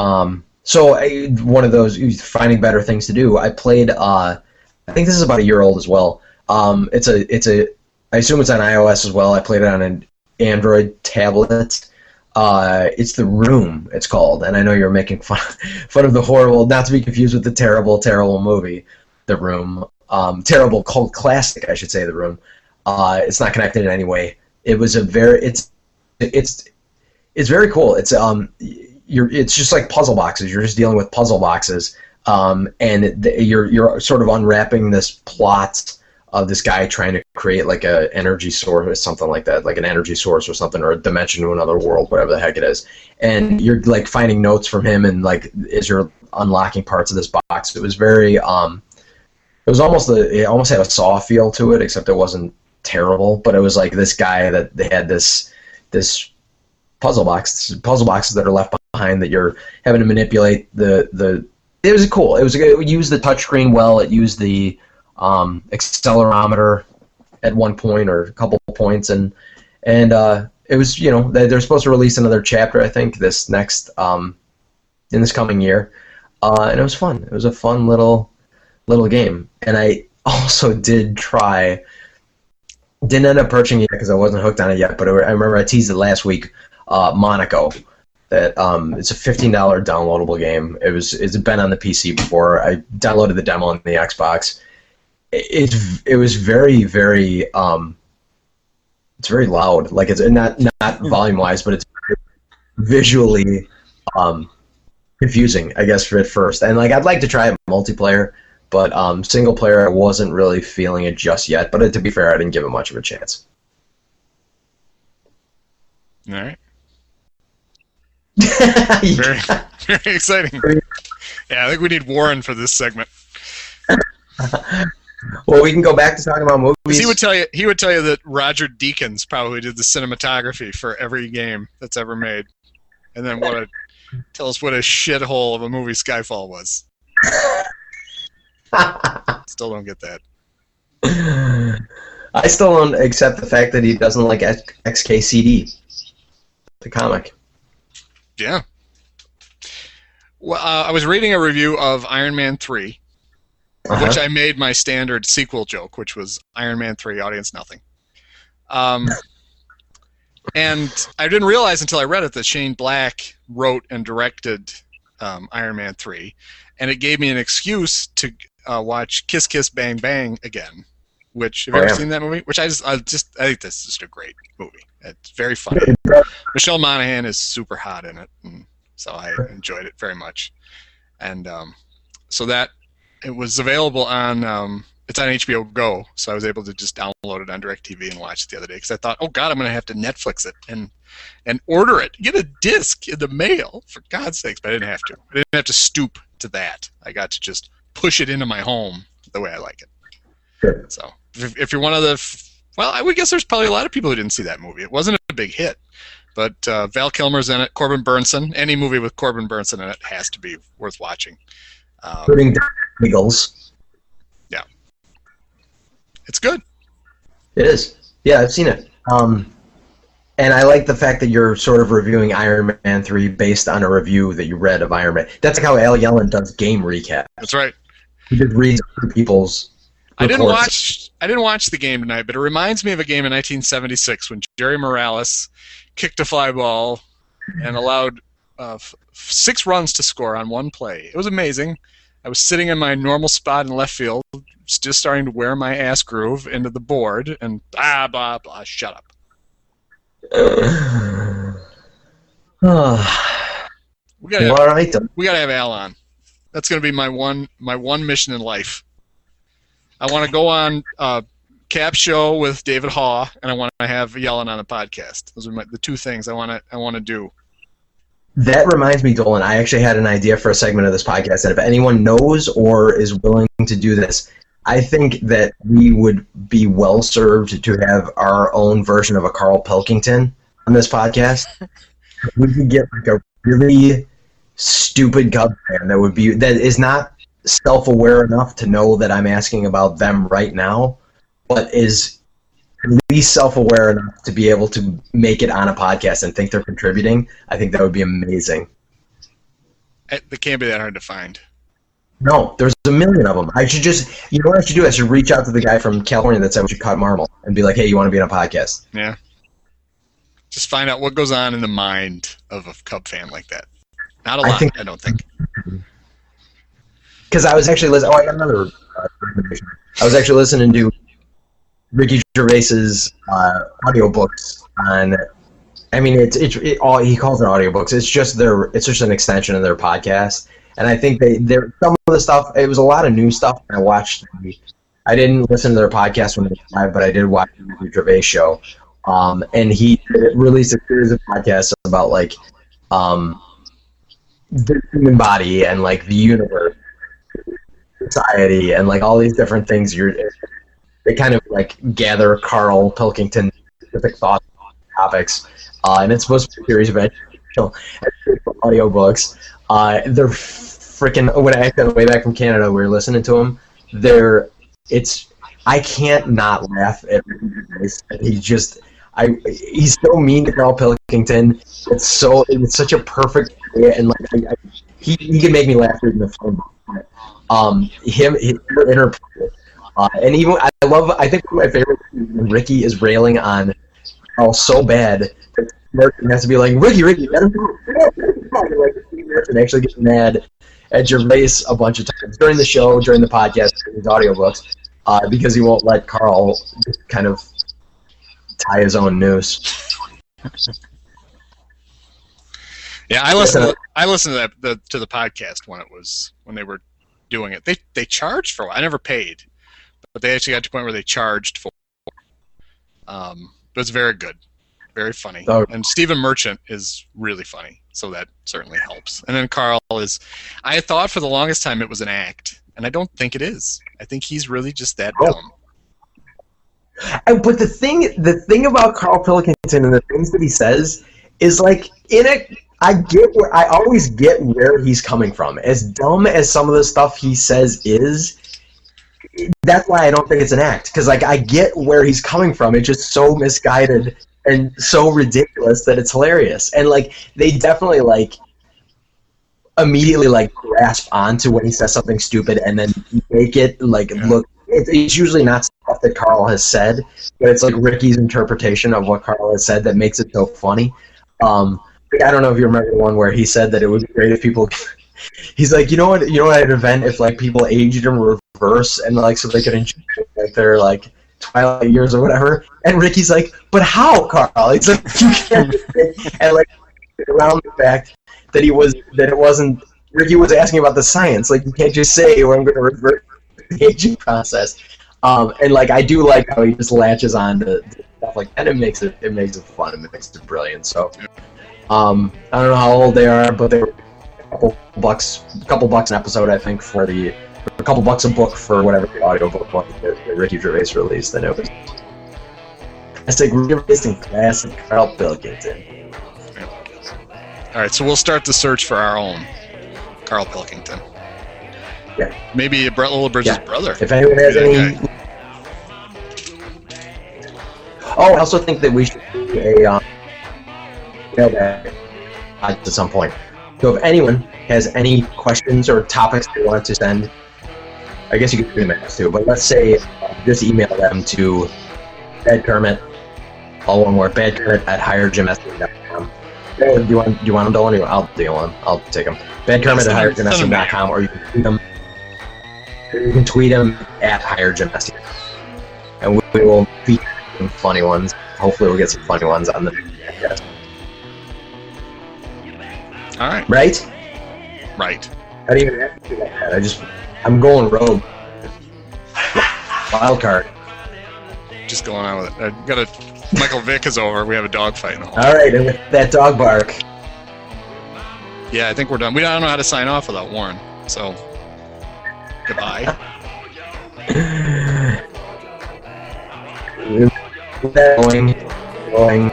um, so I, one of those finding better things to do. I played. Uh, I think this is about a year old as well. Um, it's a it's a I assume it's on iOS as well. I played it on an Android tablet. Uh, it's the Room. It's called, and I know you're making fun fun of the horrible, not to be confused with the terrible, terrible movie, The Room. Um, terrible cult classic, I should say, The Room. Uh, it's not connected in any way. It was a very it's it's it's very cool. It's um you're it's just like puzzle boxes. You're just dealing with puzzle boxes, um, and you're you're sort of unwrapping this plot of this guy trying to create like a energy source or something like that, like an energy source or something, or a dimension to another world, whatever the heck it is. And you're like finding notes from him, and like as you're unlocking parts of this box, it was very um, it was almost a, it almost had a saw feel to it, except it wasn't terrible, but it was like this guy that they had this this puzzle box puzzle boxes that are left behind that you're having to manipulate the the it was cool. It was it used the touchscreen well. It used the um, accelerometer at one point or a couple points, and and uh, it was you know they, they're supposed to release another chapter I think this next um, in this coming year, uh, and it was fun. It was a fun little little game, and I also did try. Didn't end up purchasing it because I wasn't hooked on it yet, but I remember I teased it last week. Uh, Monaco, that um, it's a fifteen dollar downloadable game. It was it's been on the PC before. I downloaded the demo on the Xbox. It it was very very um, it's very loud. Like it's not not volume wise, but it's visually um, confusing. I guess for at first, and like I'd like to try it multiplayer, but um, single player I wasn't really feeling it just yet. But to be fair, I didn't give it much of a chance. All right. very, very exciting. Yeah, I think we need Warren for this segment. well, we can go back to talking about movies. He would tell you. He would tell you that Roger Deakins probably did the cinematography for every game that's ever made, and then what a tell us what a shithole of a movie Skyfall was. still don't get that. I still don't accept the fact that he doesn't like XKCD, the comic. Yeah. Well, uh, I was reading a review of Iron Man 3, uh-huh. which I made my standard sequel joke, which was Iron Man 3, audience nothing. Um, and I didn't realize until I read it that Shane Black wrote and directed um, Iron Man 3, and it gave me an excuse to uh, watch Kiss Kiss Bang Bang again. Which have you oh, ever yeah. seen that movie? Which I just, I just, I think that's just a great movie. It's very funny. Michelle Monaghan is super hot in it, and so I enjoyed it very much. And um, so that it was available on um, it's on HBO Go, so I was able to just download it on DirecTV and watch it the other day because I thought, oh God, I'm going to have to Netflix it and and order it, get a disc in the mail for God's sakes. But I didn't have to. I didn't have to stoop to that. I got to just push it into my home the way I like it. Sure. So if, if you're one of the well, I would guess there's probably a lot of people who didn't see that movie. It wasn't a big hit, but uh, Val Kilmer's in it. Corbin Bernsen. Any movie with Corbin Bernsen in it has to be worth watching. Um, Including Eagles. Yeah, it's good. It is. Yeah, I've seen it. Um, and I like the fact that you're sort of reviewing Iron Man 3 based on a review that you read of Iron Man. That's like how Al Yellon does game recap. That's right. He just reads people's I didn't watch. I didn't watch the game tonight, but it reminds me of a game in 1976 when Jerry Morales kicked a fly ball and allowed uh, f- six runs to score on one play. It was amazing. I was sitting in my normal spot in left field, just starting to wear my ass groove into the board, and blah blah blah. Shut up. we gotta have, right, we gotta have Al on. That's gonna be my one my one mission in life. I want to go on uh, Cap Show with David Haugh, and I want to have Yellon on the podcast. Those are my, the two things I want to I want to do. That reminds me, Dolan. I actually had an idea for a segment of this podcast that if anyone knows or is willing to do this, I think that we would be well served to have our own version of a Carl Pilkington on this podcast. we could get like a really stupid Cubs fan that would be that is not self-aware enough to know that I'm asking about them right now, but is at least self-aware enough to be able to make it on a podcast and think they're contributing, I think that would be amazing. It, they can't be that hard to find. No, there's a million of them. I should just, you know what I should do? I should reach out to the guy from California that said we should cut Marmol and be like, hey, you want to be on a podcast? Yeah. Just find out what goes on in the mind of a Cub fan like that. Not a I lot, I, think- don't think. Because I was actually listening. Oh, I got another uh, recommendation. I was actually listening to Ricky Gervais's uh, audiobooks on. I mean, it's it's it, all he calls it audiobooks. It's just their it's just an extension of their podcast. And I think they they're some of the stuff. It was a lot of new stuff. I watched. the- I didn't listen to their podcast when it was live, but I did watch the Ricky Gervais show. Um, and he released a series of podcasts about like um, the human body and like the universe society and like all these different things you're they kind of like gather carl pilkington specific thoughts topics uh, and it's supposed to be a series of educational audiobooks. Uh, they're freaking when i got way back from canada we were listening to them they're it's i can't not laugh at he just I he's so mean to Carl Pilkington. It's so it's such a perfect and like I, I, he he can make me laugh reading the phone. book. Um, him his interplay, uh, and even I love. I think my favorite Ricky is railing on Carl so bad that Merton has to be like Ricky, Ricky, let him go. Actually gets mad at Gervais a bunch of times during the show, during the podcast, during his audiobooks, uh, because he won't let Carl kind of tie his own noose. Yeah, I listened. Listen, To, I listened to that the, to the podcast when it was when they were doing it. They they charged for. it. I never paid, but they actually got to the point where they charged for. it. Um, but it's very good, very funny, Oh. and Stephen Merchant is really funny, so that certainly helps. And then Carl is. I thought for the longest time it was an act, and I don't think it is. I think he's really just that Oh. dumb. And, but the thing, the thing about Carl Pilkington and the things that he says is like in it. I get where I always get where he's coming from. As dumb as some of the stuff he says is, that's why I don't think it's an act. Because like I get where he's coming from. It's just so misguided and so ridiculous that it's hilarious. And like they definitely like immediately like grasp onto when he says something stupid and then make it like Yeah. look. It, it's usually not stuff that Carl has said, but it's like Ricky's interpretation of what Carl has said that makes it so funny. Um, I don't know if you remember the one where he said that it would be great if people. He's like, you know what? You know what? At an event, if like people aged in reverse and like so they could enjoy like their like twilight years or whatever. And Ricky's like, but how, Carl? He's like, you can't. and like around the fact that he was that it wasn't. Ricky was asking about the science. Like you can't just say, "Well, I'm going to revert the aging process." Um, and like I do like how he just latches on to, to stuff like that. It makes it it makes it fun. It makes it brilliant. So um, I don't know how old they are, but they were a couple bucks, a couple bucks an episode, I think, for the a couple bucks a book for whatever the audiobook was that, that Ricky Gervais released. And it was classic Ricky Gervais and classic Carl Pilkington. All right, so we'll start the search for our own Carl Pilkington. Yeah. Maybe Brett Littlebridge's Yeah. brother. If anyone has That any. Oh, I also think that we should do a um, mailbag at some point. So if anyone has any questions or topics they want to send, I guess you could do them as too. But let's say uh, just email them to Bad Kermit, all one word, Bad Kermit at hirejimessian.com. Do you want do you want them, Dolan? I'll do one. I'll take them. Bad Kermit at them- them hirejimessian.com, or you can tweet them. You can tweet them at hirejimessian, and we, we will feature some funny ones. Hopefully, we'll get some funny ones on the podcast. All right, Right? right. I didn't even have to do that. I just, I'm going rogue. Wild card. Just going on with it. I got a Michael Vick is over. We have a dog fight in the hall. All right, and with that dog bark, Yeah, I think we're done. We don't know how to sign off without Warren. So goodbye. going, going,